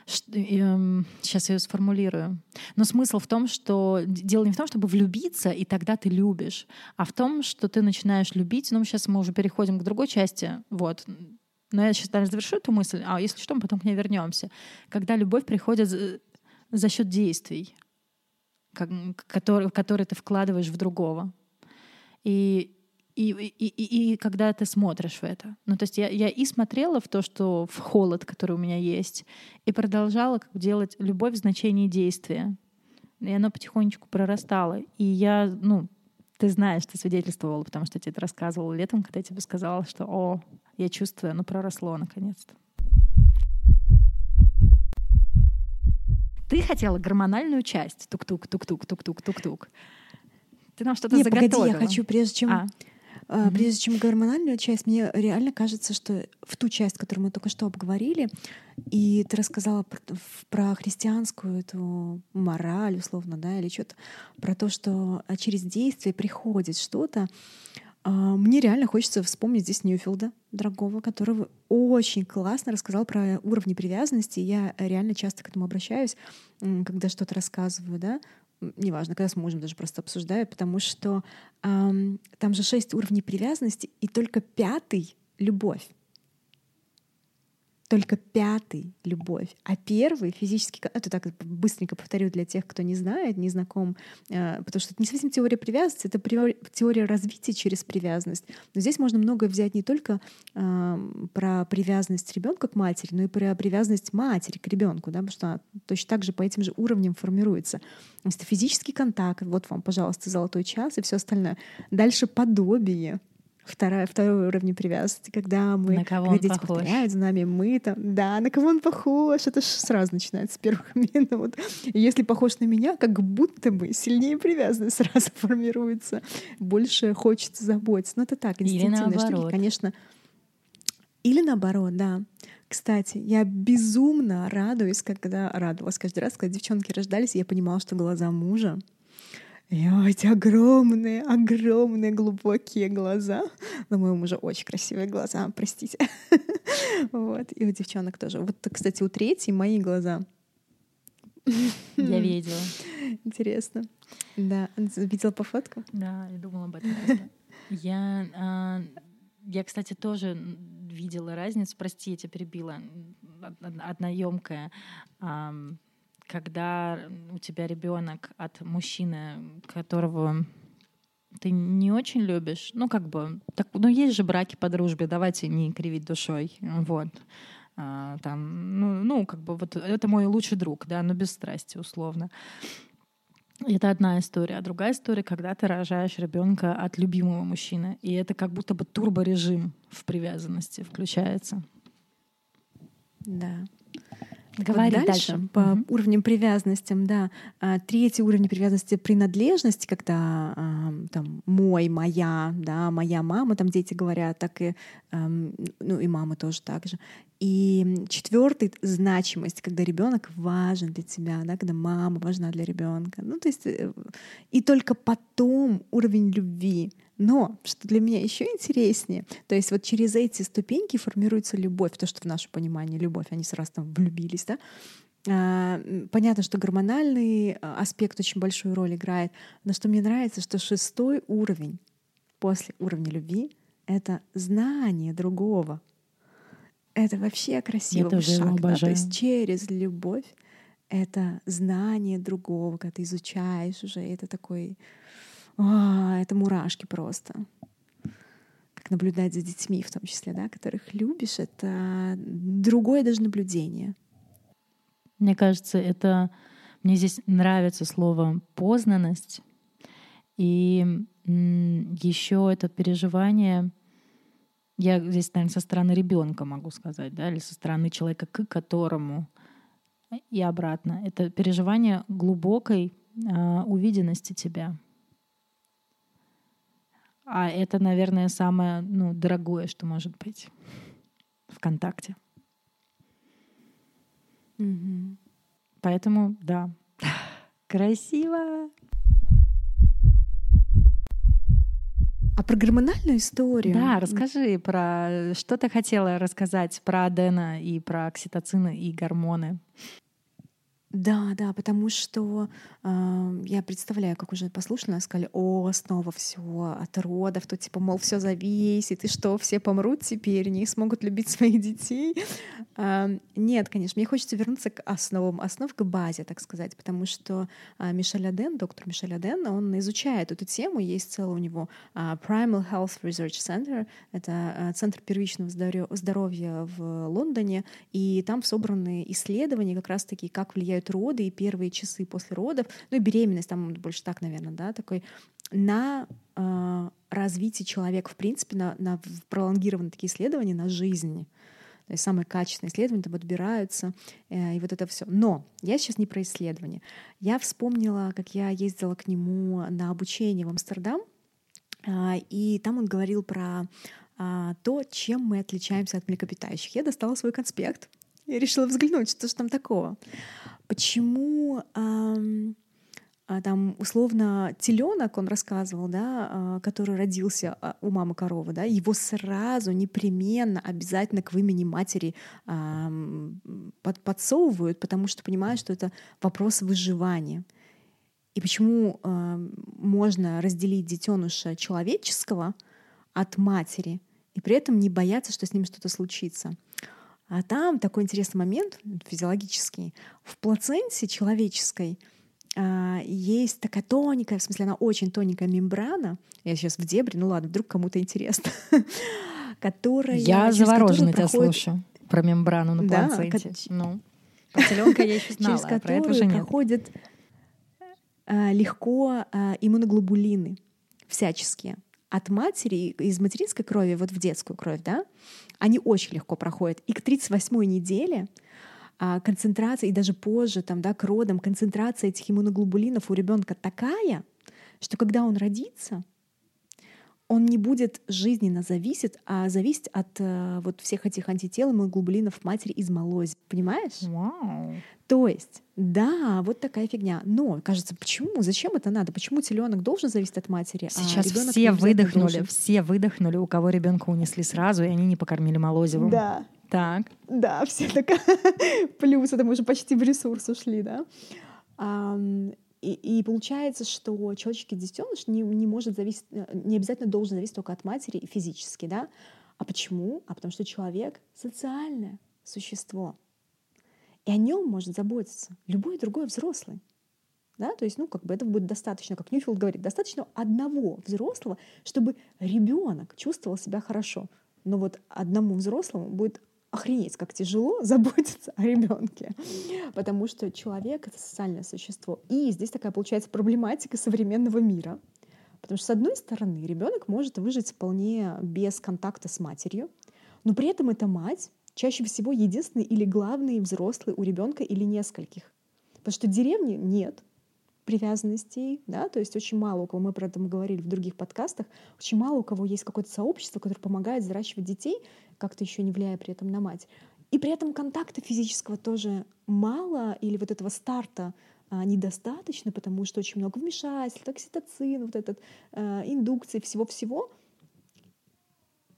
сейчас я ее сформулирую. Но смысл в том, что дело не в том, чтобы влюбиться, и тогда ты любишь, а в том, что ты начинаешь любить. Ну, сейчас мы уже переходим к другой части. Вот. Но я сейчас даже завершу эту мысль, а если что, мы потом к ней вернемся. Когда любовь приходит за, за счет действий, как, которые, которые ты вкладываешь в другого. И, и, и, и, и когда ты смотришь в это. Ну, то есть я, я и смотрела в то, что в холод, который у меня есть, и продолжала как делать любовь в значении действия. И оно потихонечку прорастало. И я, ну, ты знаешь, ты свидетельствовала, потому что я тебе это рассказывала летом, когда я тебе сказала, что, о, я чувствую, оно проросло наконец-то. Ты хотела гормональную часть. Тук-тук, тук-тук, тук-тук, тук-тук. Ты нам что-то заготовила. погоди, я хочу, прежде чем... А. Uh, mm-hmm. Прежде чем гормональную часть, мне реально кажется, что в ту часть, которую мы только что обговорили, и ты рассказала про, про христианскую эту мораль, условно, да, или что-то, про то, что а, через действие приходит что-то, мне реально хочется вспомнить здесь Ньюфилда, дорогого, который очень классно рассказал про уровни привязанности. Я реально часто к этому обращаюсь, когда что-то рассказываю, да, неважно, когда с мужем даже просто обсуждаю, потому что там же шесть уровней привязанности, и только пятый — любовь только пятый — любовь, а первый — физический... Это так быстренько повторю для тех, кто не знает, не знаком, э, потому что это не совсем теория привязанности, это теория развития через привязанность. Но здесь можно многое взять не только про привязанность ребенка к матери, но и про привязанность матери к ребенку, да, потому что она точно так же по этим же уровням формируется. То есть физический контакт, вот вам, пожалуйста, золотой час и все остальное. Дальше подобие, Вторая, второй уровень привязанности, когда мы, на кого когда дети похож. повторяют за нами, мы там, да, на кого он похож, это же сразу начинается с первых <laughs> минут. И если похож на меня, как будто бы сильнее привязанность <laughs> сразу формируется, больше хочется заботиться. Но это так, инстинктивные штуки, конечно. Или наоборот, да. Кстати, я безумно радуюсь, когда радовалась каждый раз, когда девчонки рождались, я понимала, что глаза мужа и эти огромные, огромные, глубокие глаза. Но моему мужа очень красивые глаза, простите. <laughs> Вот. И у девчонок тоже. Вот, кстати, у третьей мои глаза. Я видела. Интересно. Да. Видела по фотку? Да, я думала об этом. Я, а, я, кстати, тоже видела разницу. Прости, я тебя перебила. Одна емкая когда у тебя ребенок от мужчины, которого ты не очень любишь, ну как бы, так, ну есть же браки по дружбе, давайте не кривить душой, вот. А, там, ну, ну, как бы вот это мой лучший друг, да, но без страсти условно. Это одна история. А другая история, когда ты рожаешь ребенка от любимого мужчины. И это как будто бы турборежим в привязанности включается. Да. Говори вот дальше, дальше. по угу. уровням привязанностям, да. А, третий уровень привязанности принадлежности, когда а, там мой, моя, да, моя мама, там дети говорят, так и а, ну и мама тоже так же. И четвертый значимость, когда ребенок важен для тебя, да, когда мама важна для ребенка. Ну то есть э, и только потом уровень любви. Но, что для меня еще интереснее, то есть вот через эти ступеньки формируется любовь, то, что в наше понимание любовь, они сразу там влюбились, да, а, Понятно, что гормональный а, аспект очень большую роль играет, но что мне нравится, что шестой уровень после уровня любви — это знание другого. Это вообще красивый шаг. Да? То есть через любовь это знание другого, когда ты изучаешь уже, это такой а, это мурашки просто. как наблюдать за детьми, в том числе, да, которых любишь, это другое даже наблюдение. Мне кажется, это мне здесь нравится слово познанность. И еще это переживание, я здесь, наверное, со стороны ребенка могу сказать, да, или со стороны человека, к которому и обратно. Это переживание глубокой э, увиденности тебя. А это, наверное, самое ну, дорогое, что может быть в контакте. Угу. Поэтому, да, красиво. А про гормональную историю? Да, расскажи про что ты хотела рассказать про Адена и про окситоцины и гормоны. Да, да, потому что э, я представляю, как уже послушно сказали, о, основа всего от родов, то типа, мол, все зависит, и что, все помрут теперь, не смогут любить своих детей. Э, нет, конечно, мне хочется вернуться к основам, основ к базе, так сказать, потому что э, Мишель Аден, доктор Мишель Аден, он изучает эту тему, есть целый у него э, Primal Health Research Center, это э, центр первичного здоровья в Лондоне, и там собраны исследования как раз-таки, как влияют влияют роды и первые часы после родов, ну и беременность, там больше так, наверное, да, такой, на э, развитие человека, в принципе, на, на пролонгированные такие исследования на жизнь. То есть самые качественные исследования там отбираются, э, и вот это все. Но я сейчас не про исследования. Я вспомнила, как я ездила к нему на обучение в Амстердам, э, и там он говорил про э, то, чем мы отличаемся от млекопитающих. Я достала свой конспект, я решила взглянуть, что же там такого. Почему эм, там условно теленок, он рассказывал, да, а, который родился а, у мамы коровы, да, его сразу непременно обязательно к вымени матери под, подсовывают, потому что понимают, что это вопрос выживания. И почему можно разделить детеныша человеческого от матери и при этом не бояться, что с ним что-то случится? А там такой интересный момент физиологический. В плаценте человеческой а, есть такая тоненькая, в смысле, она очень тоненькая мембрана. Я сейчас в дебри, ну ладно, вдруг кому-то интересно. <laughs> которая... Я завороженно тебя слушаю про мембрану на да, плаценте. Ну, <laughs> про теленка я еще знала, через а про это уже нет. проходят а, легко а, иммуноглобулины всяческие от матери, из материнской крови вот в детскую кровь, да, они очень легко проходят. И к 38-й неделе а, концентрация, и даже позже, там, да, к родам, концентрация этих иммуноглобулинов у ребенка такая, что когда он родится, он не будет жизненно зависеть, а зависеть от э, вот всех этих антител и глобулинов матери из молози. Понимаешь? Wow. То есть, да, вот такая фигня. Но кажется, почему? Зачем это надо? Почему теленок должен зависеть от матери? А Сейчас а все выдохнули, все выдохнули, у кого ребенка унесли сразу, и они не покормили молозивом. Да. Так. Да, все так. <laughs> Плюс это мы уже почти в ресурс ушли, да. И, и получается, что человеческий детеныш не, не может зависеть, э, не обязательно должен зависеть только от матери физически, да? А почему? А потому что человек — социальное существо. И о нем может заботиться любой другой взрослый. Да? То есть, ну, как бы это будет достаточно, как Ньюфилд говорит, достаточно одного взрослого, чтобы ребенок чувствовал себя хорошо. Но вот одному взрослому будет охренеть, как тяжело <laughs> заботиться о ребенке, потому что человек — это социальное существо. И здесь такая получается проблематика современного мира. Потому что, с одной стороны, ребенок может выжить вполне без контакта с матерью, но при этом эта мать чаще всего единственный или главный взрослый у ребенка или нескольких. Потому что в деревне нет привязанностей, да, то есть очень мало у кого, мы про это говорили в других подкастах, очень мало у кого есть какое-то сообщество, которое помогает взращивать детей, как-то еще не влияя при этом на мать. И при этом контакта физического тоже мало, или вот этого старта а, недостаточно, потому что очень много вмешательств, окситоцин, вот этот а, индукции, всего-всего.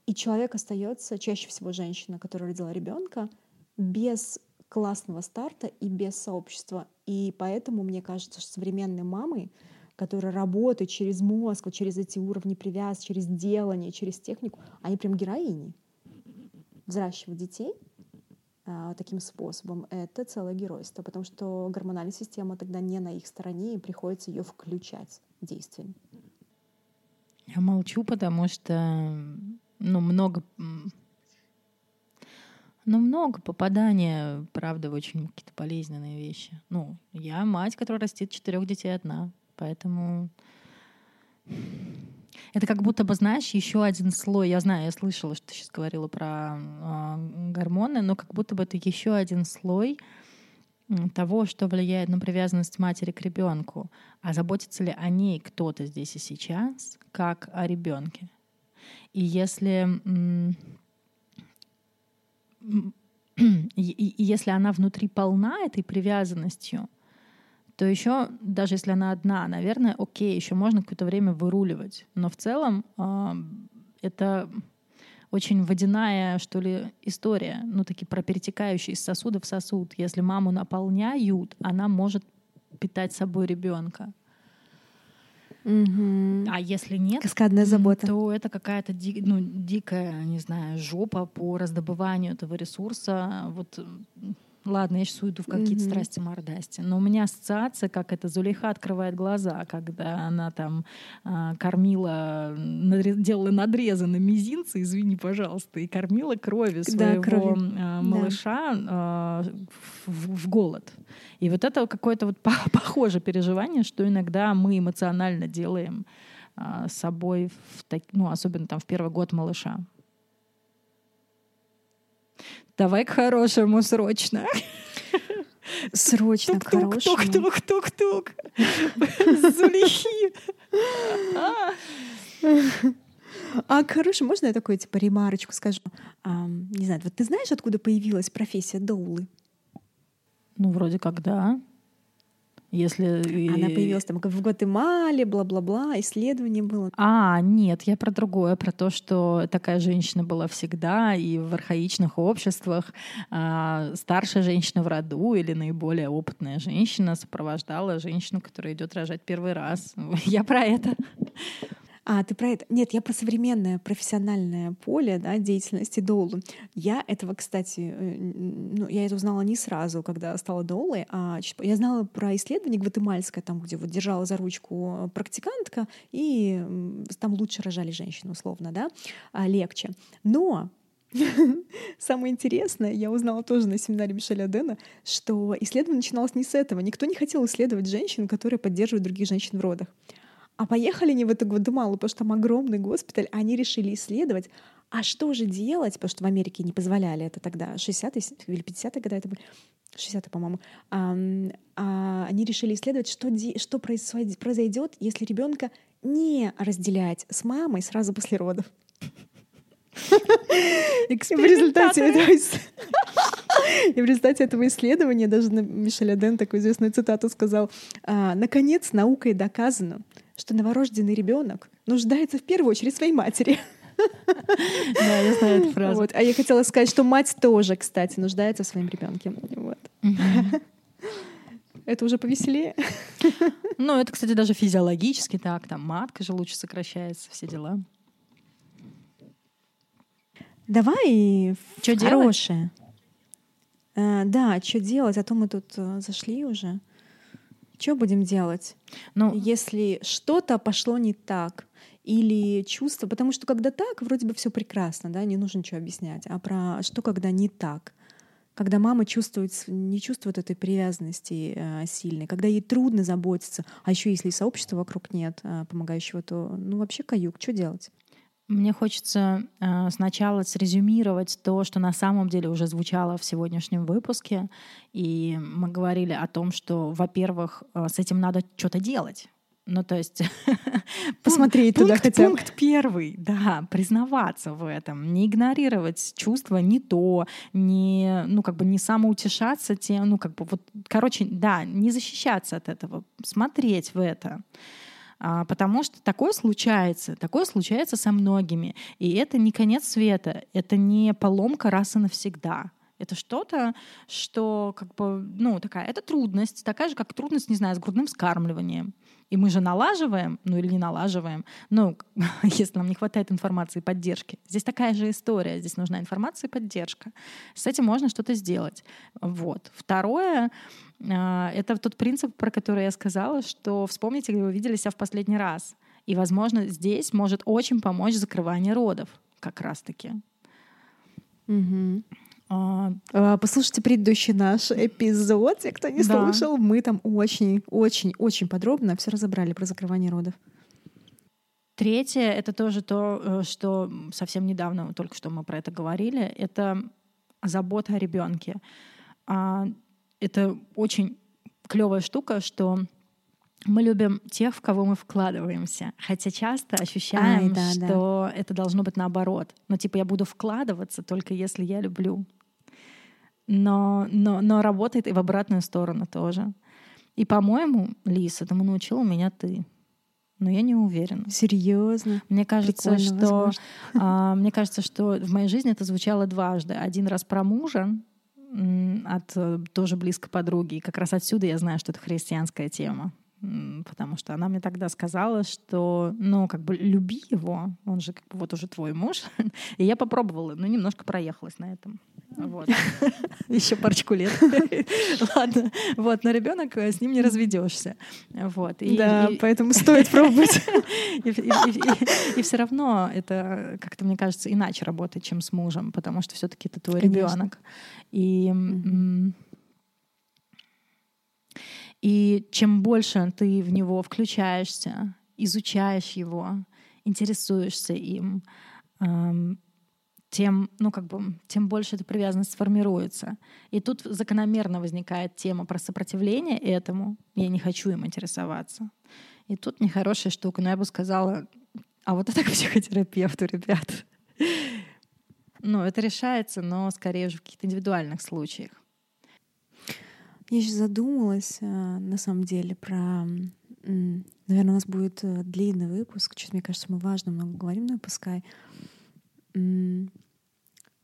И человек остается, чаще всего женщина, которая родила ребенка, без классного старта и без сообщества. И поэтому мне кажется, что современные мамы, которые работают через мозг, через эти уровни привязки, через делание, через технику, они прям героини взращивать детей а, таким способом, это целое геройство, потому что гормональная система тогда не на их стороне, и приходится ее включать в действие. Я молчу, потому что ну, много ну, много попадания, правда, в очень какие-то болезненные вещи. Ну, я мать, которая растит четырех детей одна, поэтому это как будто бы, знаешь, еще один слой. Я знаю, я слышала, что ты сейчас говорила про э, гормоны, но как будто бы это еще один слой того, что влияет на привязанность матери к ребенку. А заботится ли о ней кто-то здесь и сейчас, как о ребенке? И если <clears throat> и, если она внутри полна этой привязанностью, то еще, даже если она одна, наверное, окей, еще можно какое-то время выруливать. Но в целом э, это очень водяная, что ли, история, ну, такие про перетекающие из сосуда в сосуд. Если маму наполняют, она может питать собой ребенка. Угу. А если нет, Каскадная забота. то это какая-то ди, ну, дикая, не знаю, жопа по раздобыванию этого ресурса. Вот Ладно, я сейчас уйду в какие-то mm-hmm. страсти мордасти. Но у меня ассоциация, как это Зулейха открывает глаза, когда она там э, кормила, надрез, делала надрезы на мизинце, извини, пожалуйста, и кормила крови своего да, крови. Э, малыша да. э, в, в голод. И вот это какое-то вот <laughs> похожее переживание, что иногда мы эмоционально делаем э, с собой, в так, ну, особенно там в первый год малыша. Давай к хорошему срочно. Срочно к хорошему. Тук-тук-тук-тук. Зулихи. А к хорошему можно я такую типа ремарочку скажу? А, не знаю, вот ты знаешь, откуда появилась профессия доулы? Ну, вроде как да. Если... Она появилась там в Гватемале, бла-бла-бла, исследование было. А, нет, я про другое, про то, что такая женщина была всегда, и в архаичных обществах а, старшая женщина в роду или наиболее опытная женщина сопровождала женщину, которая идет рожать первый раз. <laughs> Я про это. А, ты про это? Нет, я про современное профессиональное поле да, деятельности доулы. Я этого, кстати, э, ну, я это узнала не сразу, когда стала доулой, а я знала про исследование гватемальское, там, где вот держала за ручку практикантка, и там лучше рожали женщины, условно, да, а, легче. Но <laughs> Самое интересное, я узнала тоже на семинаре Мишеля Дэна, что исследование начиналось не с этого. Никто не хотел исследовать женщин, которые поддерживают других женщин в родах. А поехали они в эту Гватемалу, потому что там огромный госпиталь, они решили исследовать, а что же делать, потому что в Америке не позволяли это тогда, 60-е или 50-е годы это были, 60-е, по-моему, а, а, они решили исследовать, что, что произойдет, если ребенка не разделять с мамой сразу после родов. И в результате этого и в результате этого исследования даже Мишель Аден такую известную цитату сказал, «А, «Наконец, наукой доказано, что новорожденный ребенок нуждается в первую очередь в своей матери. Да, я знаю эту фразу. Вот. А я хотела сказать, что мать тоже, кстати, нуждается в своем ребенке. Вот. Это уже повеселее. Ну, это, кстати, даже физиологически так. Там матка же лучше сокращается, все дела. Давай что хорошее. Э, да, что делать? А то мы тут э, зашли уже. Что будем делать, ну, если что-то пошло не так? Или чувство, потому что когда так, вроде бы все прекрасно, да, не нужно ничего объяснять. А про что, когда не так? Когда мама чувствует, не чувствует этой привязанности э, сильной, когда ей трудно заботиться, а еще если и сообщества вокруг нет э, помогающего, то ну вообще каюк, что делать? Мне хочется э, сначала срезюмировать то, что на самом деле уже звучало в сегодняшнем выпуске. И мы говорили о том, что, во-первых, э, с этим надо что-то делать. Ну, то есть <laughs> посмотреть пункт, туда хотя бы. Пункт первый, да, признаваться в этом, не игнорировать чувства, не то, не, ну, как бы не самоутешаться тем, ну, как бы вот, короче, да, не защищаться от этого, смотреть в это. А, потому что такое случается, такое случается со многими. И это не конец света, это не поломка раз и навсегда. Это что-то, что как бы, ну, такая, это трудность, такая же, как трудность, не знаю, с грудным вскармливанием. И мы же налаживаем, ну или не налаживаем, ну, <laughs> если нам не хватает информации и поддержки. Здесь такая же история, здесь нужна информация и поддержка. С этим можно что-то сделать. Вот. Второе, а, это тот принцип, про который я сказала, что вспомните, где вы видели себя в последний раз. И, возможно, здесь может очень помочь закрывание родов как раз-таки. Угу. А, послушайте предыдущий наш эпизод, те, кто не да. слушал, мы там очень-очень-очень подробно все разобрали про закрывание родов. Третье — это тоже то, э, что совсем недавно, только что мы про это говорили, это забота о ребенке. А, это очень клевая штука, что мы любим тех, в кого мы вкладываемся. Хотя часто ощущаем, Ай, да, что да. это должно быть наоборот. Ну, типа, я буду вкладываться только если я люблю. Но, но, но работает и в обратную сторону тоже. И, по-моему, Лиз, этому научила меня ты. Но я не уверена. Серьезно? Мне кажется, что а, мне кажется, что в моей жизни это звучало дважды. Один раз про мужа от э, тоже близкой подруги. И как раз отсюда я знаю, что это христианская тема потому что она мне тогда сказала, что, ну, как бы люби его, он же как бы вот уже твой муж. <laughs> И я попробовала, но немножко проехалась на этом. Вот. <laughs> Еще парочку лет. <laughs> Ладно. Вот, но ребенок э, с ним не разведешься. Вот. И, да, и, поэтому стоит пробовать. И, и, и все равно это как-то, мне кажется, иначе работает, чем с мужем, потому что все-таки это твой ребенок. И и чем больше ты в него включаешься, изучаешь его, интересуешься им, эм, тем, ну, как бы, тем больше эта привязанность формируется. И тут закономерно возникает тема про сопротивление этому. Я не хочу им интересоваться. И тут нехорошая штука. Но я бы сказала, а вот это <laughs> к психотерапевту, ребят. <laughs> Ну, это решается, но скорее уже в каких-то индивидуальных случаях. Я еще задумалась, э, на самом деле, про... Наверное, у нас будет э, длинный выпуск. Что-то, мне кажется, мы важно много говорим, но пускай.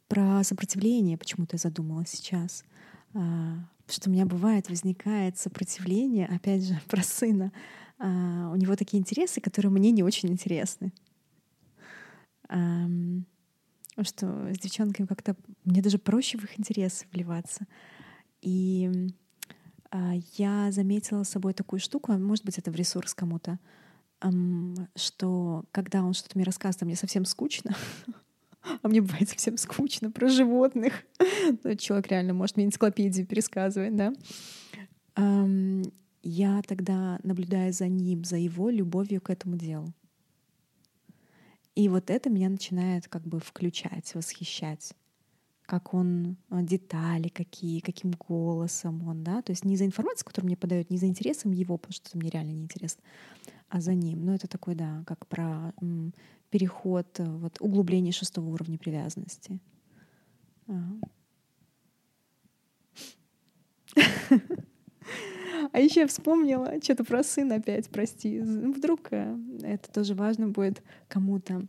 Про сопротивление почему-то я задумалась сейчас. А, что у меня бывает, возникает сопротивление, опять же, <laughs> про сына. А, у него такие интересы, которые мне не очень интересны. Что с девчонками как-то мне даже проще в их интересы вливаться. И а, я заметила с собой такую штуку, а может быть, это в ресурс кому-то, что когда он что-то мне рассказывает, а мне совсем скучно, <laughs> а мне бывает совсем скучно про животных. <laughs> Ну, человек реально может мне энциклопедию пересказывать, да. Я тогда наблюдаю за ним, за его любовью к этому делу. И вот это меня начинает как бы включать, восхищать как он, а, детали какие, каким голосом он, да, то есть не за информацией, которую мне подает, не за интересом его, потому что мне реально не интересно, а за ним. Ну, это такой, да, как про м, переход, э, вот, углубление шестого уровня привязанности. А еще я вспомнила что-то про сына опять, прости. Вдруг э, это тоже важно будет кому-то.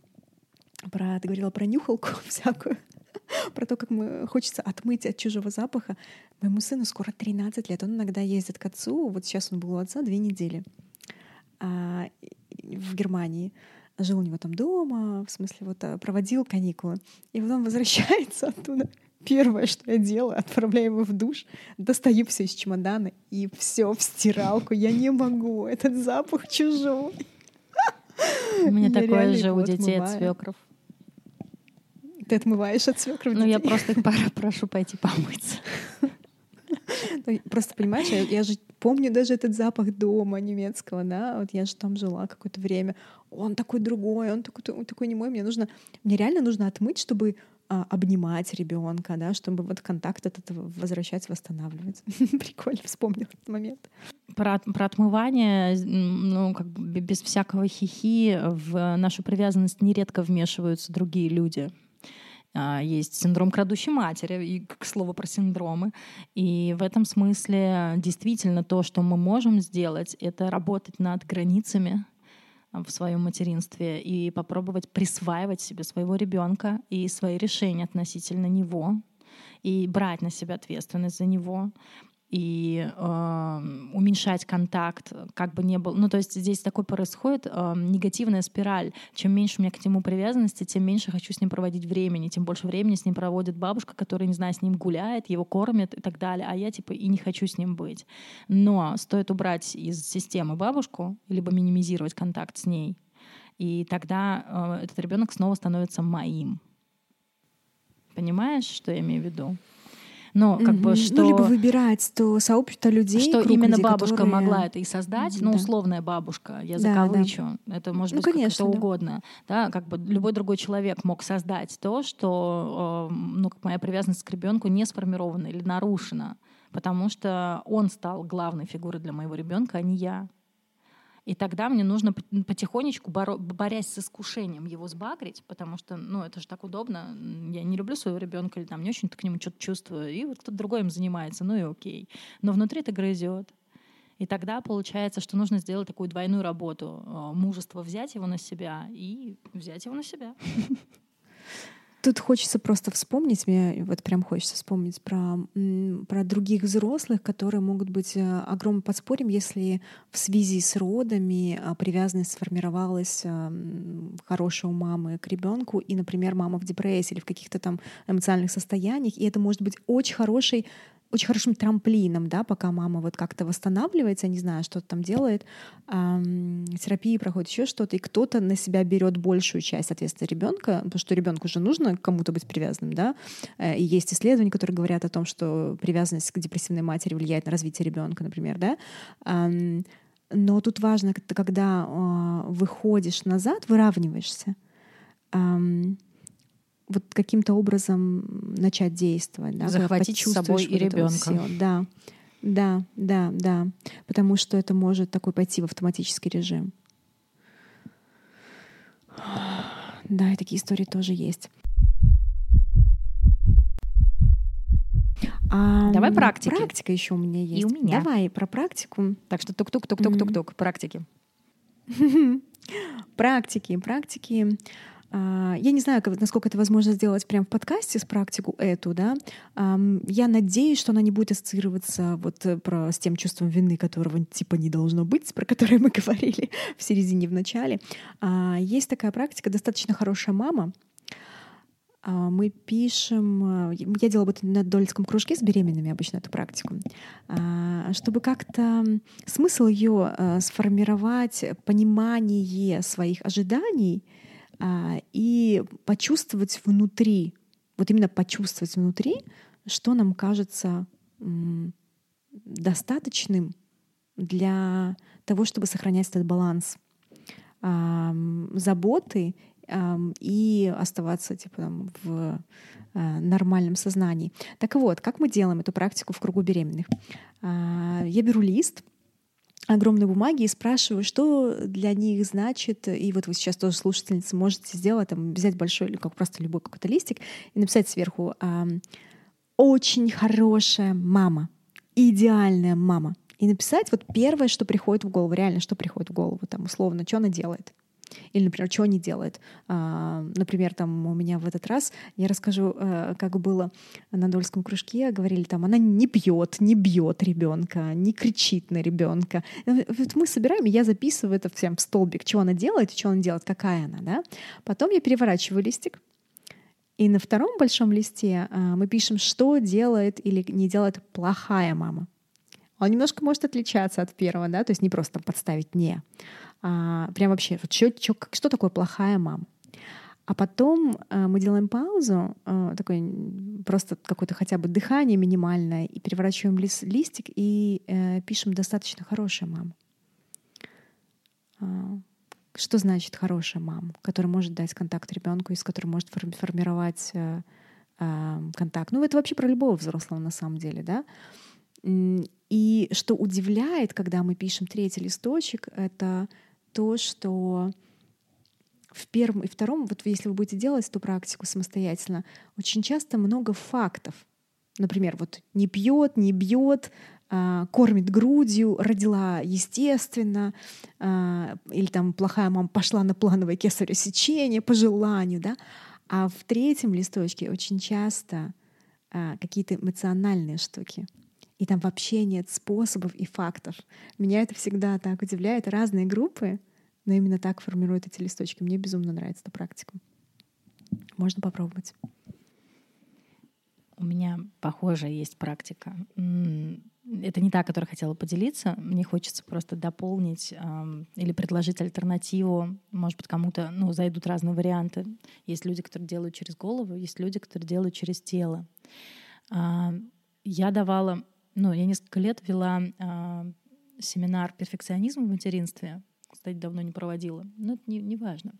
Про, ты говорила про нюхалку <laughs> всякую. <laughs> про то, как мы, хочется отмыть от чужого запаха. Моему сыну скоро 13 лет. Он иногда ездит к отцу. Вот сейчас он был у отца две недели а, в Германии. Жил у него там дома, в смысле, вот а, проводил каникулы. И потом возвращается оттуда. Первое, что я делаю, отправляю его в душ, достаю все из чемодана и все в стиралку. Я не могу. Этот запах чужой. У меня такое же у детей от свекров. Ты отмываешь от свекрови Ну, я просто <laughs> их прошу пойти помыться. Ну, просто понимаешь, я, я же помню даже этот запах дома немецкого, да, вот я же там жила какое-то время. Он такой другой, он такой, он такой не мой. Мне нужно, мне реально нужно отмыть, чтобы а, обнимать ребенка, да, чтобы вот контакт этот возвращать, восстанавливать. <laughs> Прикольно вспомнил этот момент. Про, про отмывание, ну, как бы без всякого хихи в нашу привязанность нередко вмешиваются другие люди. А, есть синдром крадущей матери, и к слову про синдромы. И в этом смысле действительно то, что мы можем сделать, это работать над границами в своем материнстве и попробовать присваивать себе своего ребенка и свои решения относительно него и брать на себя ответственность за него и э, уменьшать контакт, как бы не был. Ну, то есть здесь такой происходит э, негативная спираль. Чем меньше у меня к нему привязанности, тем меньше хочу с ним проводить времени, тем больше времени с ним проводит бабушка, которая, не знаю, с ним гуляет, его кормит и так далее, а я типа и не хочу с ним быть. Но стоит убрать из системы бабушку, либо минимизировать контакт с ней, И тогда э, этот ребенок снова становится моим. Понимаешь, что я имею в виду? Но как бы что... Ну, либо выбирать то сообщество людей, Что именно людей, бабушка которые... могла это и создать, ну, да. условная бабушка, я закавычу, да, да. это может ну, быть конечно, что да. угодно. Да, как бы любой другой человек мог создать то, что, э, ну, как моя привязанность к ребенку не сформирована или нарушена, потому что он стал главной фигурой для моего ребенка, а не я. И тогда мне нужно потихонечку, борясь с искушением, его сбагрить, потому что, ну, это же так удобно. Я не люблю своего ребенка или там не очень-то к нему что-то чувствую. И вот кто-то другой им занимается, ну и окей. Но внутри это грызет. И тогда получается, что нужно сделать такую двойную работу. Э, мужество взять его на себя и взять его на себя. <laughs> Тут хочется просто вспомнить, мне вот прям хочется вспомнить про, про других взрослых, которые могут быть э, огромным подспорьем, если в связи с родами а, привязанность сформировалась хорошая у мамы к ребенку, и, например, мама в депрессии или в каких-то там эмоциональных состояниях, и это может быть очень хороший очень хорошим трамплином, да, пока мама вот как-то восстанавливается, не знаю, что там делает, эм, терапии проходит еще что-то, и кто-то на себя берет большую часть ответственности ребенка, потому что ребенку уже нужно кому-то быть привязанным, да. Э, и есть исследования, которые говорят о том, что привязанность к депрессивной матери влияет на развитие ребенка, например, да. Эм, но тут важно, когда э, выходишь назад, выравниваешься. Эм, вот каким-то образом начать действовать, да, захватить с собой и ребенка. Да, да, да, да, потому что это может такой пойти в автоматический режим. Да, и такие истории тоже есть. А, Давай практики. Практика еще у меня есть. И у меня. Давай про практику. Так что тук-тук-тук-тук-тук-тук. <laughs> Практики. практики, практики. А, я не знаю, насколько это возможно сделать прямо в подкасте с практику эту, да. Я надеюсь, что она не будет ассоциироваться вот э, про, с тем чувством вины, которого типа не должно быть, про которое мы <laughs> говорили в середине, в начале. А, есть такая практика, достаточно хорошая мама, а, мы пишем, я делала вот на дольском кружке с беременными обычно эту практику, чтобы как-то смысл ее э, сформировать, понимание своих ожиданий — и почувствовать внутри, вот именно почувствовать внутри, что нам кажется достаточным для того, чтобы сохранять этот баланс заботы и оставаться типа, там, в а, нормальном сознании. Так вот, как мы делаем эту практику в кругу беременных? А, я беру лист, огромной бумаги и спрашиваю, что для них значит, и вот вы сейчас тоже слушательницы можете сделать, там, взять большой или как просто любой какой-то листик и написать сверху «очень хорошая мама», «идеальная мама». И написать вот первое, что приходит в голову, реально, что приходит в голову, там, условно, что она делает. Или, например, что они делают. А, например, там у меня в этот раз, я расскажу, э, как было на Дольском кружке, говорили там, она не бьет, не бьет ребенка, не кричит на ребенка. Вот мы собираем, я записываю это всем в столбик, что она делает, что она делает, какая она. Да? Потом я переворачиваю листик, и на втором большом листе а, мы пишем, что делает или не делает плохая мама. Он немножко может отличаться от первого, да, то есть не просто подставить «не», а, прям вообще, вот что, что, что такое плохая мама. А потом э, мы делаем паузу, э, такое просто какое-то хотя бы дыхание минимальное, и переворачиваем лист, листик и э, пишем достаточно хорошая мама. Э, что значит хорошая мама, которая может дать контакт ребенку и с которой может формировать э, э, контакт? Ну, это вообще про любого взрослого на самом деле, да? И что удивляет, когда мы пишем третий листочек, это то, что в первом и втором, вот если вы будете делать эту практику самостоятельно, очень часто много фактов. Например, вот не пьет, не бьет, а, кормит грудью, родила естественно, а, или там плохая мама пошла на плановое кесарево сечение по желанию, да. А в третьем листочке очень часто а, какие-то эмоциональные штуки — и там вообще нет способов и фактов. Меня это всегда так удивляет. Разные группы, но именно так формируют эти листочки. Мне безумно нравится эта практика. Можно попробовать. У меня похожая есть практика. Это не та, которой хотела поделиться. Мне хочется просто дополнить э, или предложить альтернативу. Может быть, кому-то ну, зайдут разные варианты. Есть люди, которые делают через голову, есть люди, которые делают через тело. Э, я давала, ну, я несколько лет вела э, семинар «Перфекционизм в материнстве». Кстати, давно не проводила, но это не, не важно.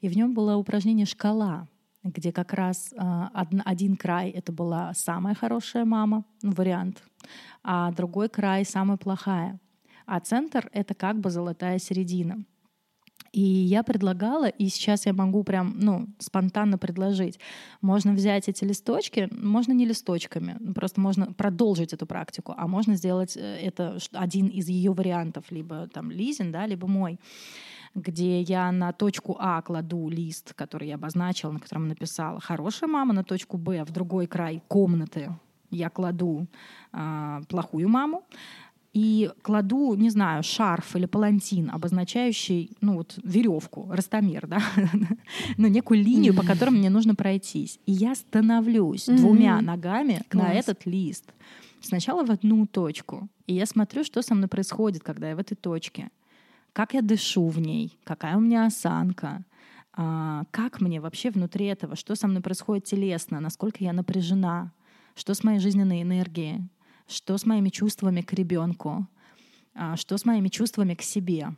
И в нем было упражнение «Шкала», где как раз э, один край это была самая хорошая мама, ну, вариант, а другой край самая плохая. А центр это как бы золотая середина. И я предлагала, и сейчас я могу прям, ну, спонтанно предложить. Можно взять эти листочки, можно не листочками, просто можно продолжить эту практику, а можно сделать э, это один из ее вариантов, либо там Лизин, да, либо мой где я на точку А кладу лист, который я обозначила, на котором написала «хорошая мама», на точку Б в другой край комнаты я кладу э, плохую маму, и кладу, не знаю, шарф или палантин, обозначающий, ну вот, веревку, растомер, да, <laughs> ну, некую линию, по которой мне нужно пройтись. И я становлюсь двумя ногами на этот лист. Сначала в одну точку. И я смотрю, что со мной происходит, когда я в этой точке. Как я дышу в ней, какая у меня осанка, а, как мне вообще внутри этого, что со мной происходит телесно, насколько я напряжена, что с моей жизненной энергией, что с моими чувствами к ребенку, а, что с моими чувствами к себе.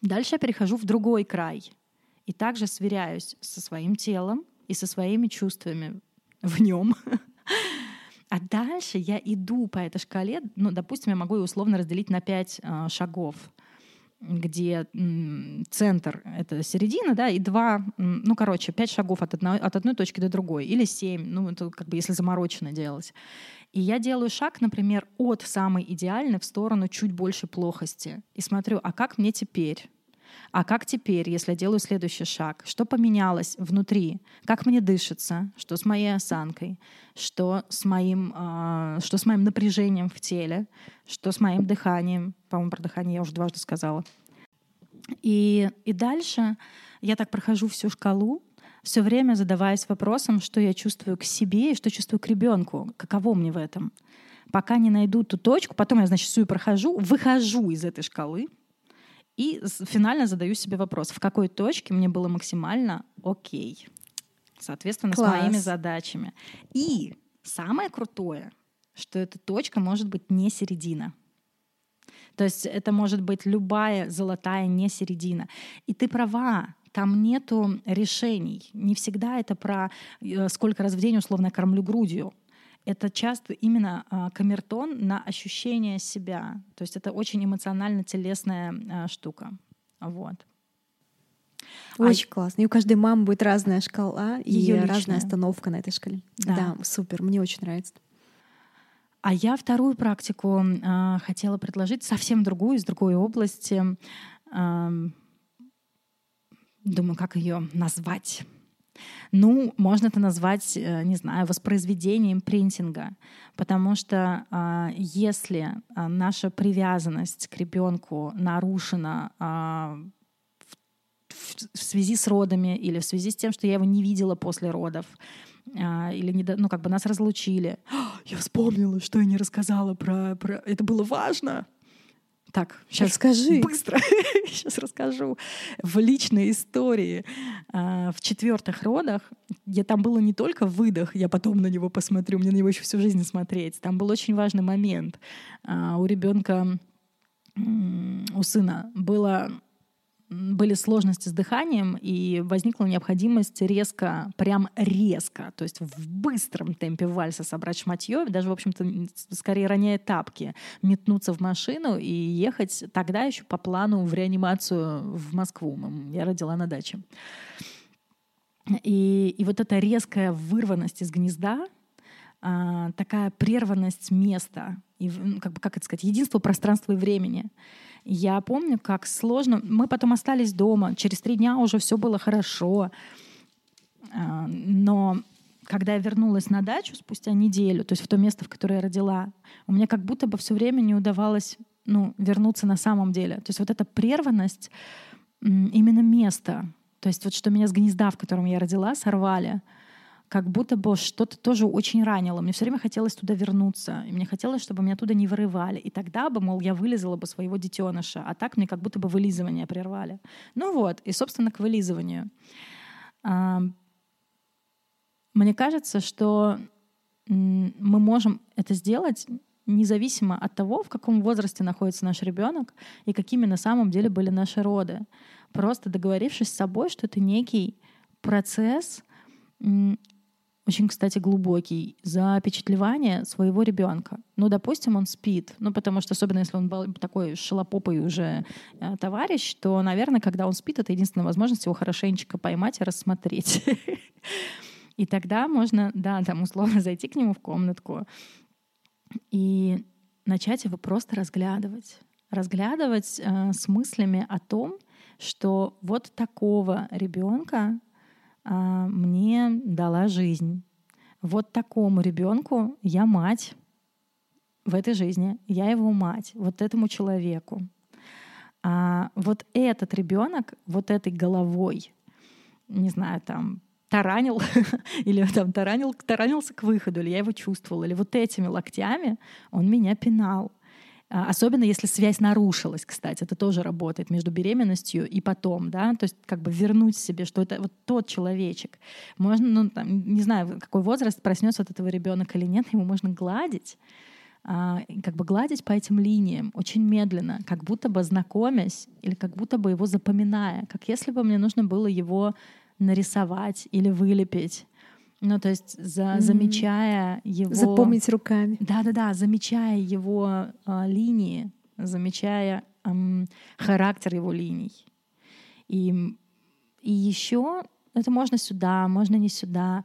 Дальше я перехожу в другой край и также сверяюсь со своим телом и со своими чувствами в нем. <laughs> А дальше я иду по этой шкале, ну, допустим, я могу ее условно разделить на пять э, шагов где центр — это середина, да, и два, ну, короче, пять шагов от одной, от одной точки до другой, или семь, ну, это как бы если заморочено делать. И я делаю шаг, например, от самой идеальной в сторону чуть больше плохости. И смотрю, а как мне теперь? А как теперь, если я делаю следующий шаг? Что поменялось внутри? Как мне дышится? Что с моей осанкой? Что с моим, э, что с моим напряжением в теле? Что с моим дыханием? По-моему, про дыхание я уже дважды сказала. И, и дальше я так прохожу всю шкалу, все время задаваясь вопросом, что я чувствую к себе и что чувствую к ребенку, каково мне в этом. Пока не найду ту точку, потом я, значит, всю прохожу, выхожу из этой шкалы, и финально задаю себе вопрос, в какой точке мне было максимально окей. Соответственно, Класс. с моими задачами. И самое крутое, что эта точка может быть не середина. То есть это может быть любая золотая не середина. И ты права, там нету решений. Не всегда это про э, сколько раз в день условно кормлю грудью это часто именно э, камертон на ощущение себя. То есть это очень эмоционально-телесная э, штука. Вот. Очень а... классно. И у каждой мамы будет разная шкала и личная. разная остановка на этой шкале. Да. да, супер, мне очень нравится. А я вторую практику э, хотела предложить, совсем другую, из другой области. Э, думаю, как ее назвать. Ну, можно это назвать, э, не знаю, воспроизведением принтинга, потому что а, если а, наша привязанность к ребенку нарушена а, в связи с родами или в связи с тем, что я его не видела после родов, или не, ну как бы нас разлучили. <gasps> Я вспомнила, что я не рассказала про, про... Это было важно. Так, сейчас скажи. Быстро. <laughs> сейчас расскажу. В личной истории а, в четвертых родах, я там было не только выдох, я потом на него посмотрю, мне на него еще всю жизнь смотреть. Там был очень важный момент. А, у ребенка, у сына было были сложности с дыханием, и возникла необходимость резко, прям резко, то есть в быстром темпе вальса собрать шматье, даже, в общем-то, скорее роняя тапки, метнуться в машину и ехать тогда еще по плану в реанимацию в Москву. Я родила на даче. И, и вот эта резкая вырванность из гнезда, а, такая прерванность места, и, как, бы, как это сказать, единство пространства и времени — я помню, как сложно. Мы потом остались дома. Через три дня уже все было хорошо. А, но когда я вернулась на дачу спустя неделю, то есть в то место, в которое я родила, у меня как будто бы все время не удавалось ну, вернуться на самом деле. То есть вот эта прерванность именно места, то есть вот что меня с гнезда, в котором я родила, сорвали, как будто бы что-то тоже очень ранило. Мне все время хотелось туда вернуться. И мне хотелось, чтобы меня туда не вырывали. И тогда бы, мол, я вылезала бы своего детеныша. А так мне как будто бы вылизывание прервали. Ну вот, и, собственно, к вылизыванию. Мне кажется, что мы можем это сделать независимо от того, в каком возрасте находится наш ребенок и какими на самом деле были наши роды. Просто договорившись с собой, что это некий процесс, очень, кстати, глубокий, запечатлевание своего ребенка. Ну, допустим, он спит, ну, потому что, особенно если он был такой шелопопый уже э, товарищ, то, наверное, когда он спит, это единственная возможность его хорошенечко поймать и рассмотреть. <laughs> И тогда можно, да, там условно зайти к нему в комнатку и начать его просто разглядывать. Разглядывать э, с мыслями о том, что вот такого ребенка мне дала жизнь. Вот такому ребенку я мать в этой жизни, я его мать, вот этому человеку. А вот этот ребенок, вот этой головой, не знаю, там таранил, <laughs> или там таранил, таранился к выходу, или я его чувствовала, или вот этими локтями он меня пинал. А, особенно если связь нарушилась, кстати, это тоже работает между беременностью и потом, да, то есть как бы вернуть себе, что это вот тот человечек. Можно, ну, там, не знаю, какой возраст проснется от этого ребенок или нет, ему можно гладить, а, как бы гладить по этим линиям очень медленно, как будто бы знакомясь или как будто бы его запоминая, как если бы мне нужно было его нарисовать или вылепить. Ну, то есть за, mm-hmm. замечая его... Запомнить руками. Да-да-да, замечая его э, линии, замечая э, характер его линий. И, и еще это можно сюда, можно не сюда,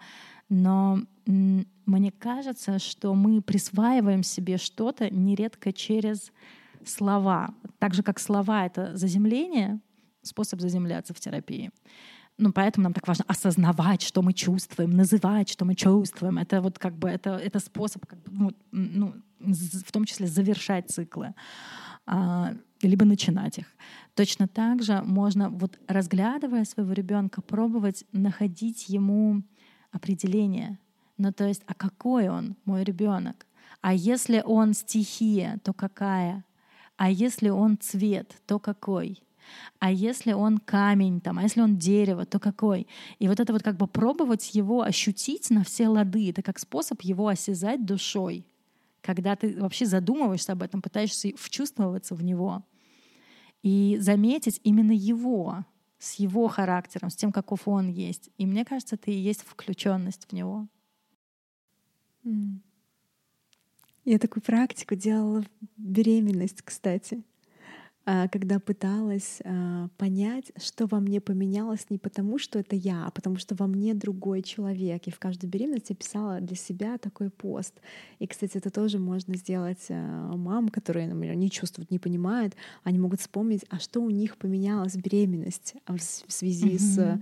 но м, мне кажется, что мы присваиваем себе что-то нередко через слова. Так же, как слова — это заземление, способ заземляться в терапии. Ну, поэтому нам так важно осознавать, что мы чувствуем, называть, что мы чувствуем. Это вот как бы это, это способ, как бы, ну, ну, в том числе завершать циклы, а, либо начинать их. Точно так же можно, вот разглядывая своего ребенка, пробовать находить ему определение. Ну, то есть, а какой он, мой ребенок? А если он стихия, то какая? А если он цвет, то какой? А если он камень, там, а если он дерево, то какой? И вот это вот как бы пробовать его ощутить на все лады, это как способ его осязать душой, когда ты вообще задумываешься об этом, пытаешься вчувствоваться в него и заметить именно его, с его характером, с тем, каков он есть. И мне кажется, это и есть включенность в него. Я такую практику делала в беременность, кстати. А, когда пыталась а, понять, что во мне поменялось не потому, что это я, а потому что во мне другой человек. И в каждой беременности писала для себя такой пост. И, кстати, это тоже можно сделать а, мам, которые, например, не чувствуют, не понимают. Они могут вспомнить, а что у них поменялось беременность в связи mm-hmm. с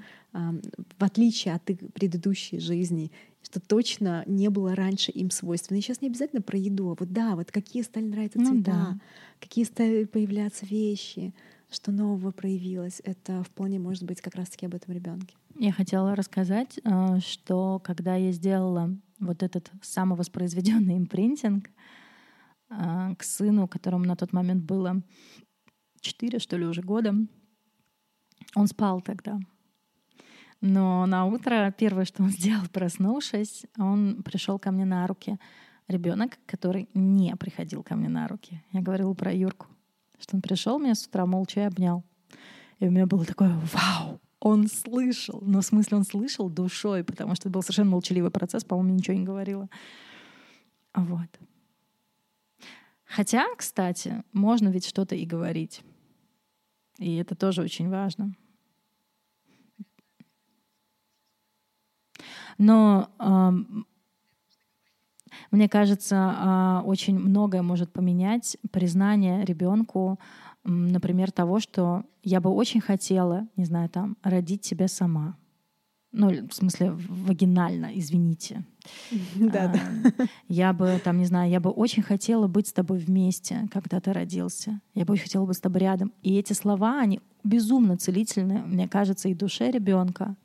в отличие от их предыдущей жизни, что точно не было раньше им свойственно. И сейчас не обязательно про еду, а вот да, вот какие стали нравиться ну, цвета, да. какие стали появляться вещи, что нового проявилось. Это вполне может быть как раз-таки об этом ребенке. Я хотела рассказать, э, что когда я сделала вот этот самовоспроизведенный импринтинг э, к сыну, которому на тот момент было 4, что ли, уже года, он спал тогда. Но на утро первое, что он <laughs> сделал, проснувшись, он пришел ко мне на руки. Ребенок, который не приходил ко мне на руки. Я говорила про Юрку, что он пришел меня с утра молча и обнял. И у меня было такое «Вау!» Он слышал. Ну, в смысле, он слышал душой, потому что это был совершенно молчаливый процесс, по-моему, ничего не говорила. Вот. Хотя, кстати, можно ведь что-то и говорить. И это тоже очень важно. Но мне кажется, а, очень многое может поменять признание ребенку, например, того, что я бы очень хотела, не знаю, там, родить тебя сама. Ну, в смысле, вагинально, извините. <laughs> Да, да. Я бы, там, не знаю, я бы очень хотела быть с тобой вместе, когда ты родился. Я бы очень хотела быть с тобой рядом. И эти слова, они безумно целительны, мне кажется, и душе ребенка,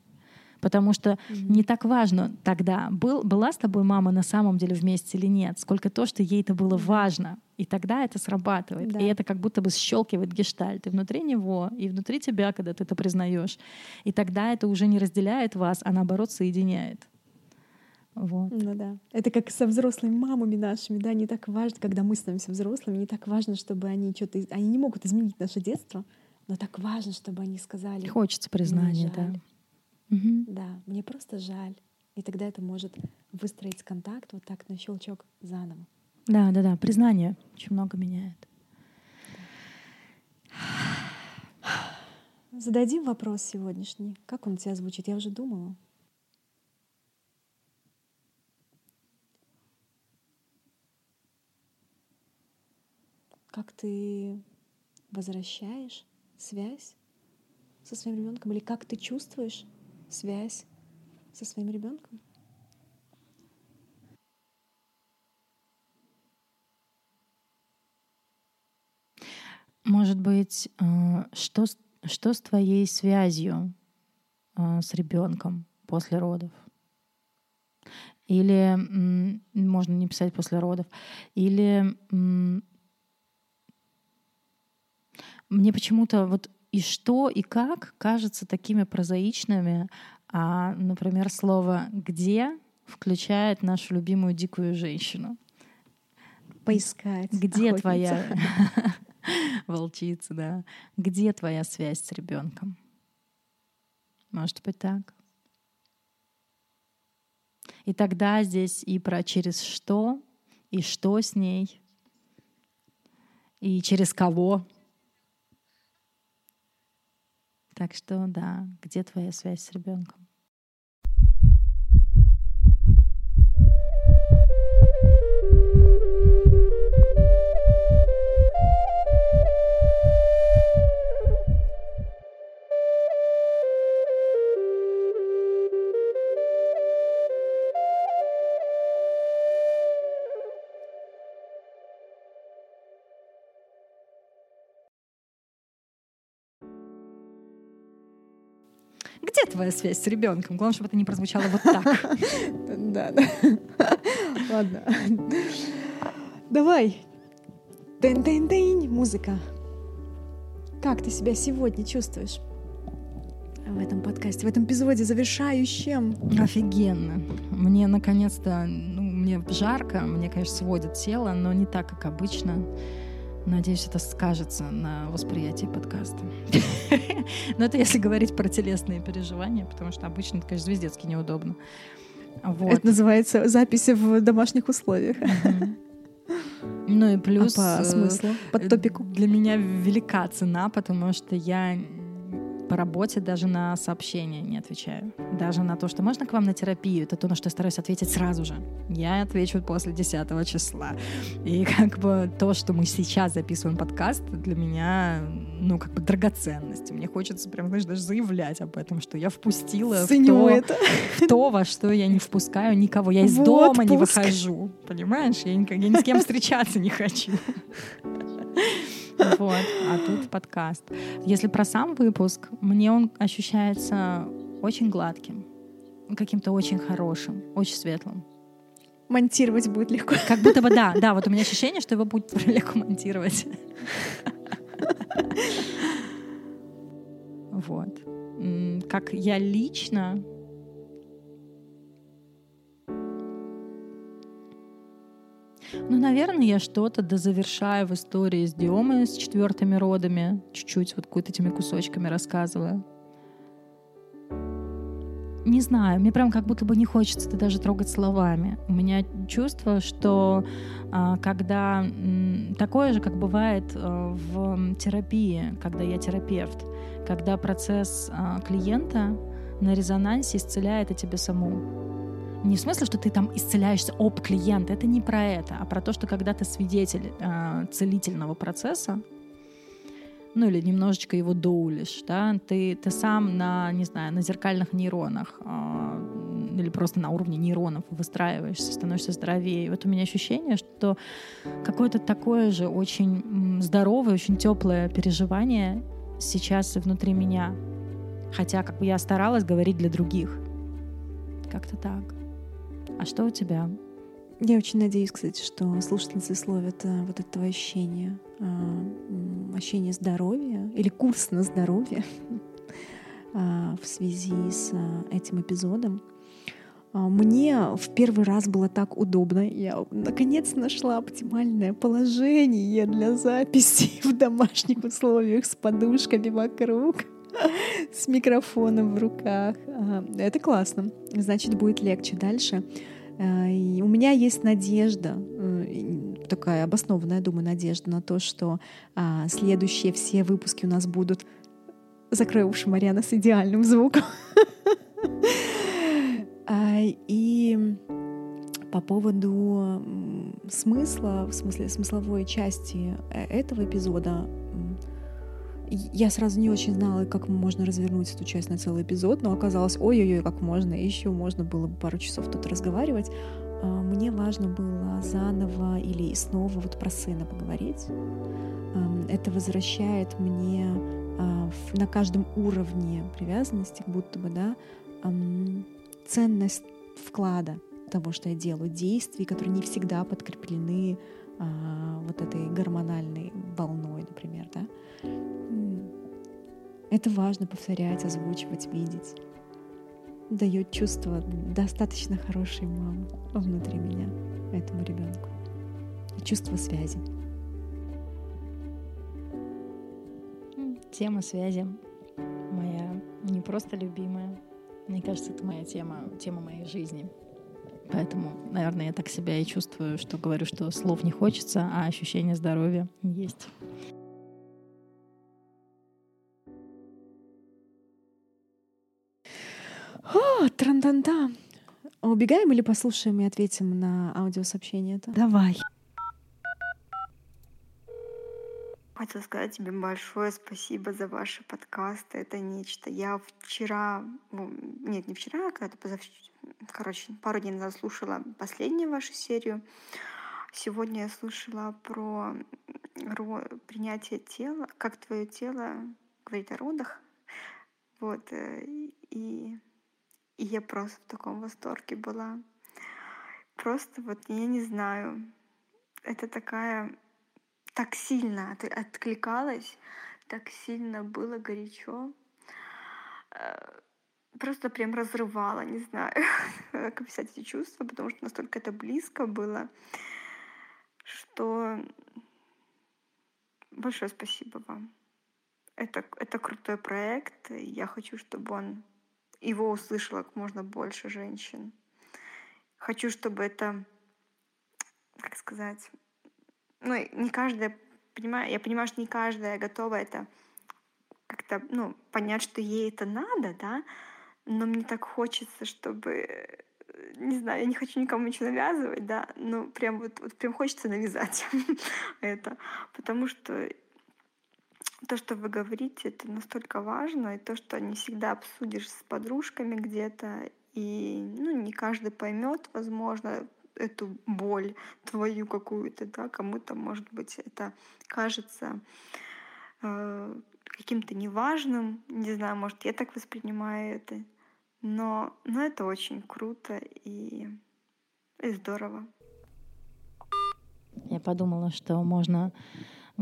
Потому что mm-hmm. не так важно тогда, был, была с тобой мама на самом деле вместе или нет, сколько то, что ей это было важно. И тогда это срабатывает. Да. И это как будто бы щелкивает гештальт и внутри него, и внутри тебя, когда ты это признаешь. И тогда это уже не разделяет вас, а наоборот соединяет. Вот. Ну да. Это как со взрослыми мамами нашими, да, не так важно, когда мы становимся взрослыми, не так важно, чтобы они что-то... Они не могут изменить наше детство, но так важно, чтобы они сказали... Хочется признания, да. Угу. Да, мне просто жаль. И тогда это может выстроить контакт вот так на щелчок заново. Да, да, да. Признание очень много меняет. Зададим вопрос сегодняшний. Как он у тебя звучит? Я уже думала. Как ты возвращаешь связь со своим ребенком или как ты чувствуешь связь со своим ребенком? Может быть, э, что, что с твоей связью э, с ребенком после родов? Или можно не писать после родов. Или мне почему-то вот и что, и как кажется такими прозаичными, а, например, слово «где» включает нашу любимую дикую женщину. Поискать. Где охотница. твоя <laughs> волчица, да? Где твоя связь с ребенком? Может быть так. И тогда здесь и про через что, и что с ней, и через кого так что да, где твоя связь с ребенком? Твоя связь с ребенком? Главное, чтобы это не прозвучало вот так. <laughs> Да, да. Ладно. Давай. Тын-тын-тын, музыка. Как ты себя сегодня чувствуешь? в этом подкасте, в этом эпизоде завершающем. Офигенно. Мне наконец-то, ну, мне жарко, мне, конечно, сводит тело, но не так, как обычно. Надеюсь, это скажется на восприятии подкаста. <laughs> Но это если говорить про телесные переживания, потому что обычно это, конечно, звездецки неудобно. Вот. Это называется записи в домашних условиях. Ну и плюс... А по смыслу? По э, топику? Для меня велика цена, потому что я по работе даже на сообщения не отвечаю. Даже на то, что можно к вам на терапию, это то, на что я стараюсь ответить сразу же. Я отвечу после 10 числа. И как бы то, что мы сейчас записываем подкаст, для меня, ну, как бы драгоценность. Мне хочется прям, знаешь, даже заявлять об этом, что я впустила в то, это. в то, во что я не впускаю никого. Я из вот дома пуск. не выхожу. Понимаешь? Я, никак, я ни с кем встречаться не хочу. Вот, а тут подкаст. Если про сам выпуск, мне он ощущается очень гладким, каким-то очень хорошим, очень светлым. Монтировать будет легко. Как будто бы да, да, вот у меня ощущение, что его будет легко монтировать. Вот. Как я лично Ну, наверное, я что-то дозавершаю в истории с Диомой, с четвертыми родами. Чуть-чуть вот какой-то этими кусочками рассказываю. Не знаю, мне прям как будто бы не хочется это даже трогать словами. У меня чувство, что а, когда такое же, как бывает а, в терапии, когда я терапевт, когда процесс а, клиента на резонансе исцеляет и тебя саму. Не в смысле, что ты там исцеляешься об клиента, это не про это, а про то, что когда ты свидетель э, целительного процесса, ну или немножечко его доулишь, да, ты, ты сам на, не знаю, на зеркальных нейронах э, или просто на уровне нейронов выстраиваешься, становишься здоровее. Вот у меня ощущение, что какое-то такое же очень здоровое, очень теплое переживание сейчас внутри меня. Хотя как бы я старалась говорить для других Как-то так. А что у тебя? Я очень надеюсь, кстати, что слушательницы словят э, вот этого ощущения, э, ощущение здоровья или курс на здоровье <laughs> э, в связи с этим эпизодом. Мне в первый раз было так удобно. Я наконец нашла оптимальное положение для записи <laughs> в домашних условиях с подушками вокруг, <laughs> с микрофоном в руках. Это классно. Значит, будет легче дальше. Э, и у меня есть надежда, э, такая обоснованная, думаю, надежда на то, что а, следующие все выпуски у нас будут «Закрой уши, Марьяна, с идеальным звуком». <laughs> А, и по поводу смысла, в смысле смысловой части э, этого эпизода, я сразу не очень знала, как можно развернуть эту часть на целый эпизод, но оказалось, ой-ой-ой, как можно, еще можно было бы пару часов тут разговаривать. А, мне важно было заново или снова вот про сына поговорить. Это возвращает мне а, на каждом уровне привязанности, будто бы, да, ценность вклада того, что я делаю, действий, которые не всегда подкреплены а, вот этой гормональной волной, например, да. Это важно повторять, озвучивать, видеть. Дает чувство достаточно хорошей мамы внутри меня, этому ребенку. чувство связи. Тема связи моя не просто любимая. Мне кажется, это моя тема, тема моей жизни. Поэтому, наверное, я так себя и чувствую, что говорю, что слов не хочется, а ощущение здоровья есть. О, транданда. Убегаем или послушаем и ответим на аудиосообщение это? Давай. Хотела сказать тебе большое спасибо за ваши подкасты. Это нечто. Я вчера, ну, нет, не вчера, а когда-то позавчера, короче, пару дней назад слушала последнюю вашу серию. Сегодня я слушала про принятие тела, как твое тело говорит о родах. Вот. Э, и и я просто в таком восторге была. Просто вот я не знаю, это такая так сильно от, откликалась, так сильно было горячо. Э, просто прям разрывала, не знаю, <laughs> как описать эти чувства, потому что настолько это близко было, что большое спасибо вам. Это, это крутой проект. Я хочу, чтобы он его услышало как можно больше женщин. Хочу, чтобы это, как сказать, ну, не каждая, понимаю, я понимаю, что не каждая готова это как-то, ну, понять, что ей это надо, да, но мне так хочется, чтобы, не знаю, я не хочу никому ничего навязывать, да, но прям вот, вот прям хочется навязать <laughs> это, потому что то, что вы говорите, это настолько важно, и то, что не всегда обсудишь с подружками где-то, и ну, не каждый поймет, возможно, эту боль твою какую-то, да, кому-то, может быть, это кажется э, каким-то неважным, не знаю, может, я так воспринимаю это, но, но это очень круто и, и здорово. Я подумала, что можно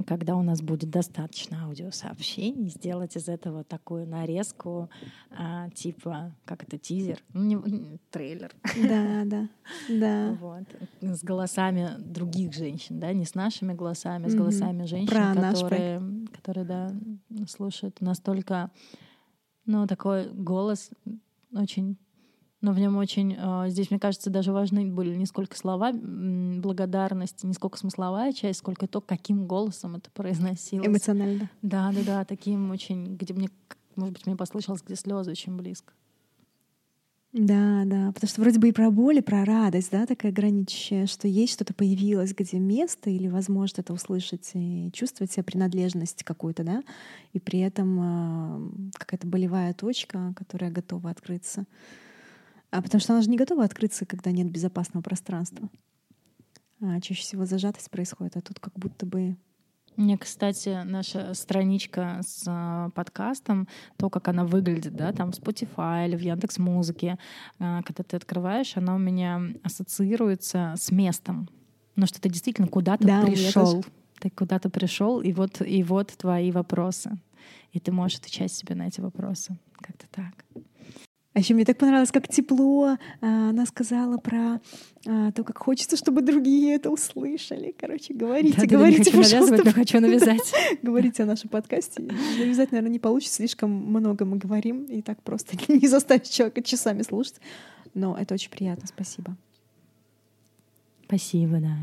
когда у нас будет достаточно аудиосообщений, сделать из этого такую нарезку, а, типа, как это, тизер, ну, не, трейлер. Да, да, да. Вот. С голосами других женщин, да, не с нашими голосами, с голосами женщин, Про которые, которые, да, слушают настолько, ну, такой голос очень но в нем очень, а, здесь, мне кажется, даже важны были не сколько слова благодарности, не сколько смысловая часть, сколько то, каким голосом это произносилось. Эмоционально. Да, да, да, таким очень, где мне, может быть, мне послышалось, где слезы очень близко. Да, да, потому что вроде бы и про боль, и про радость, да, такая граничащая, что есть что-то появилось, где место, или возможность это услышать и чувствовать себя принадлежность какую-то, да, и при этом э, какая-то болевая точка, которая готова открыться. А потому что она же не готова открыться, когда нет безопасного пространства. А чаще всего зажатость происходит, а тут как будто бы Мне, кстати, наша страничка с э, подкастом, то, как она выглядит, да, там в Spotify или в Яндекс Музыке, э, когда ты открываешь, она у меня ассоциируется с местом. Ну, что ты действительно куда-то Да, пришел. Ты куда-то пришел, и вот, и вот твои вопросы. И ты можешь отвечать себе на эти вопросы. Как-то так. А еще мне так понравилось, как тепло а, она сказала про а, то, как хочется, чтобы другие это услышали. Короче, говорите, не говорите, хочу навязывать, но хочу навязать. <laughs> говорите о нашем подкасте. Навязать, наверное, не получится, слишком много мы говорим, и так просто <laughs> не заставить человека часами слушать. Но это очень приятно, спасибо. Спасибо, да.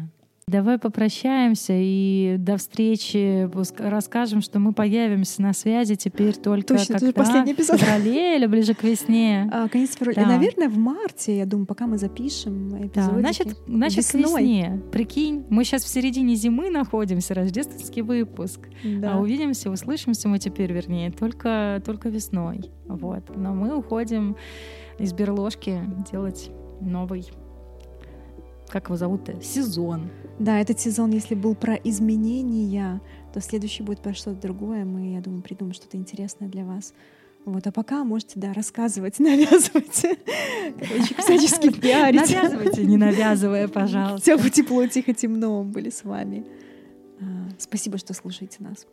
Давай попрощаемся и до встречи расскажем, что мы появимся на связи теперь только Точно, это когда? последний эпизод. в феврале или ближе к весне. А, конец февраля. Да. Наверное, в марте, я думаю, пока мы запишем Да, эпизодики. значит, значит к Весной. весне. Прикинь, мы сейчас в середине зимы находимся, рождественский выпуск. Да. А увидимся, услышимся мы теперь, вернее, только, только весной. Вот. Но мы уходим из берложки делать новый, как его зовут-то, сезон. Да, этот сезон, если был про изменения, то следующий будет про что-то другое. Мы, я думаю, придумаем что-то интересное для вас. Вот, а пока можете, да, рассказывать, <laughs> навязывать, короче, всячески <laughs> пиарить. Навязывайте, не навязывая, <laughs> пожалуйста. Тепло, тепло, тихо, темно были с вами. А, Спасибо, что слушаете нас.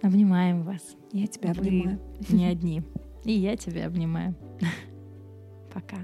Обнимаем вас. Я тебя Вы обнимаю. не одни. И я тебя обнимаю. Пока.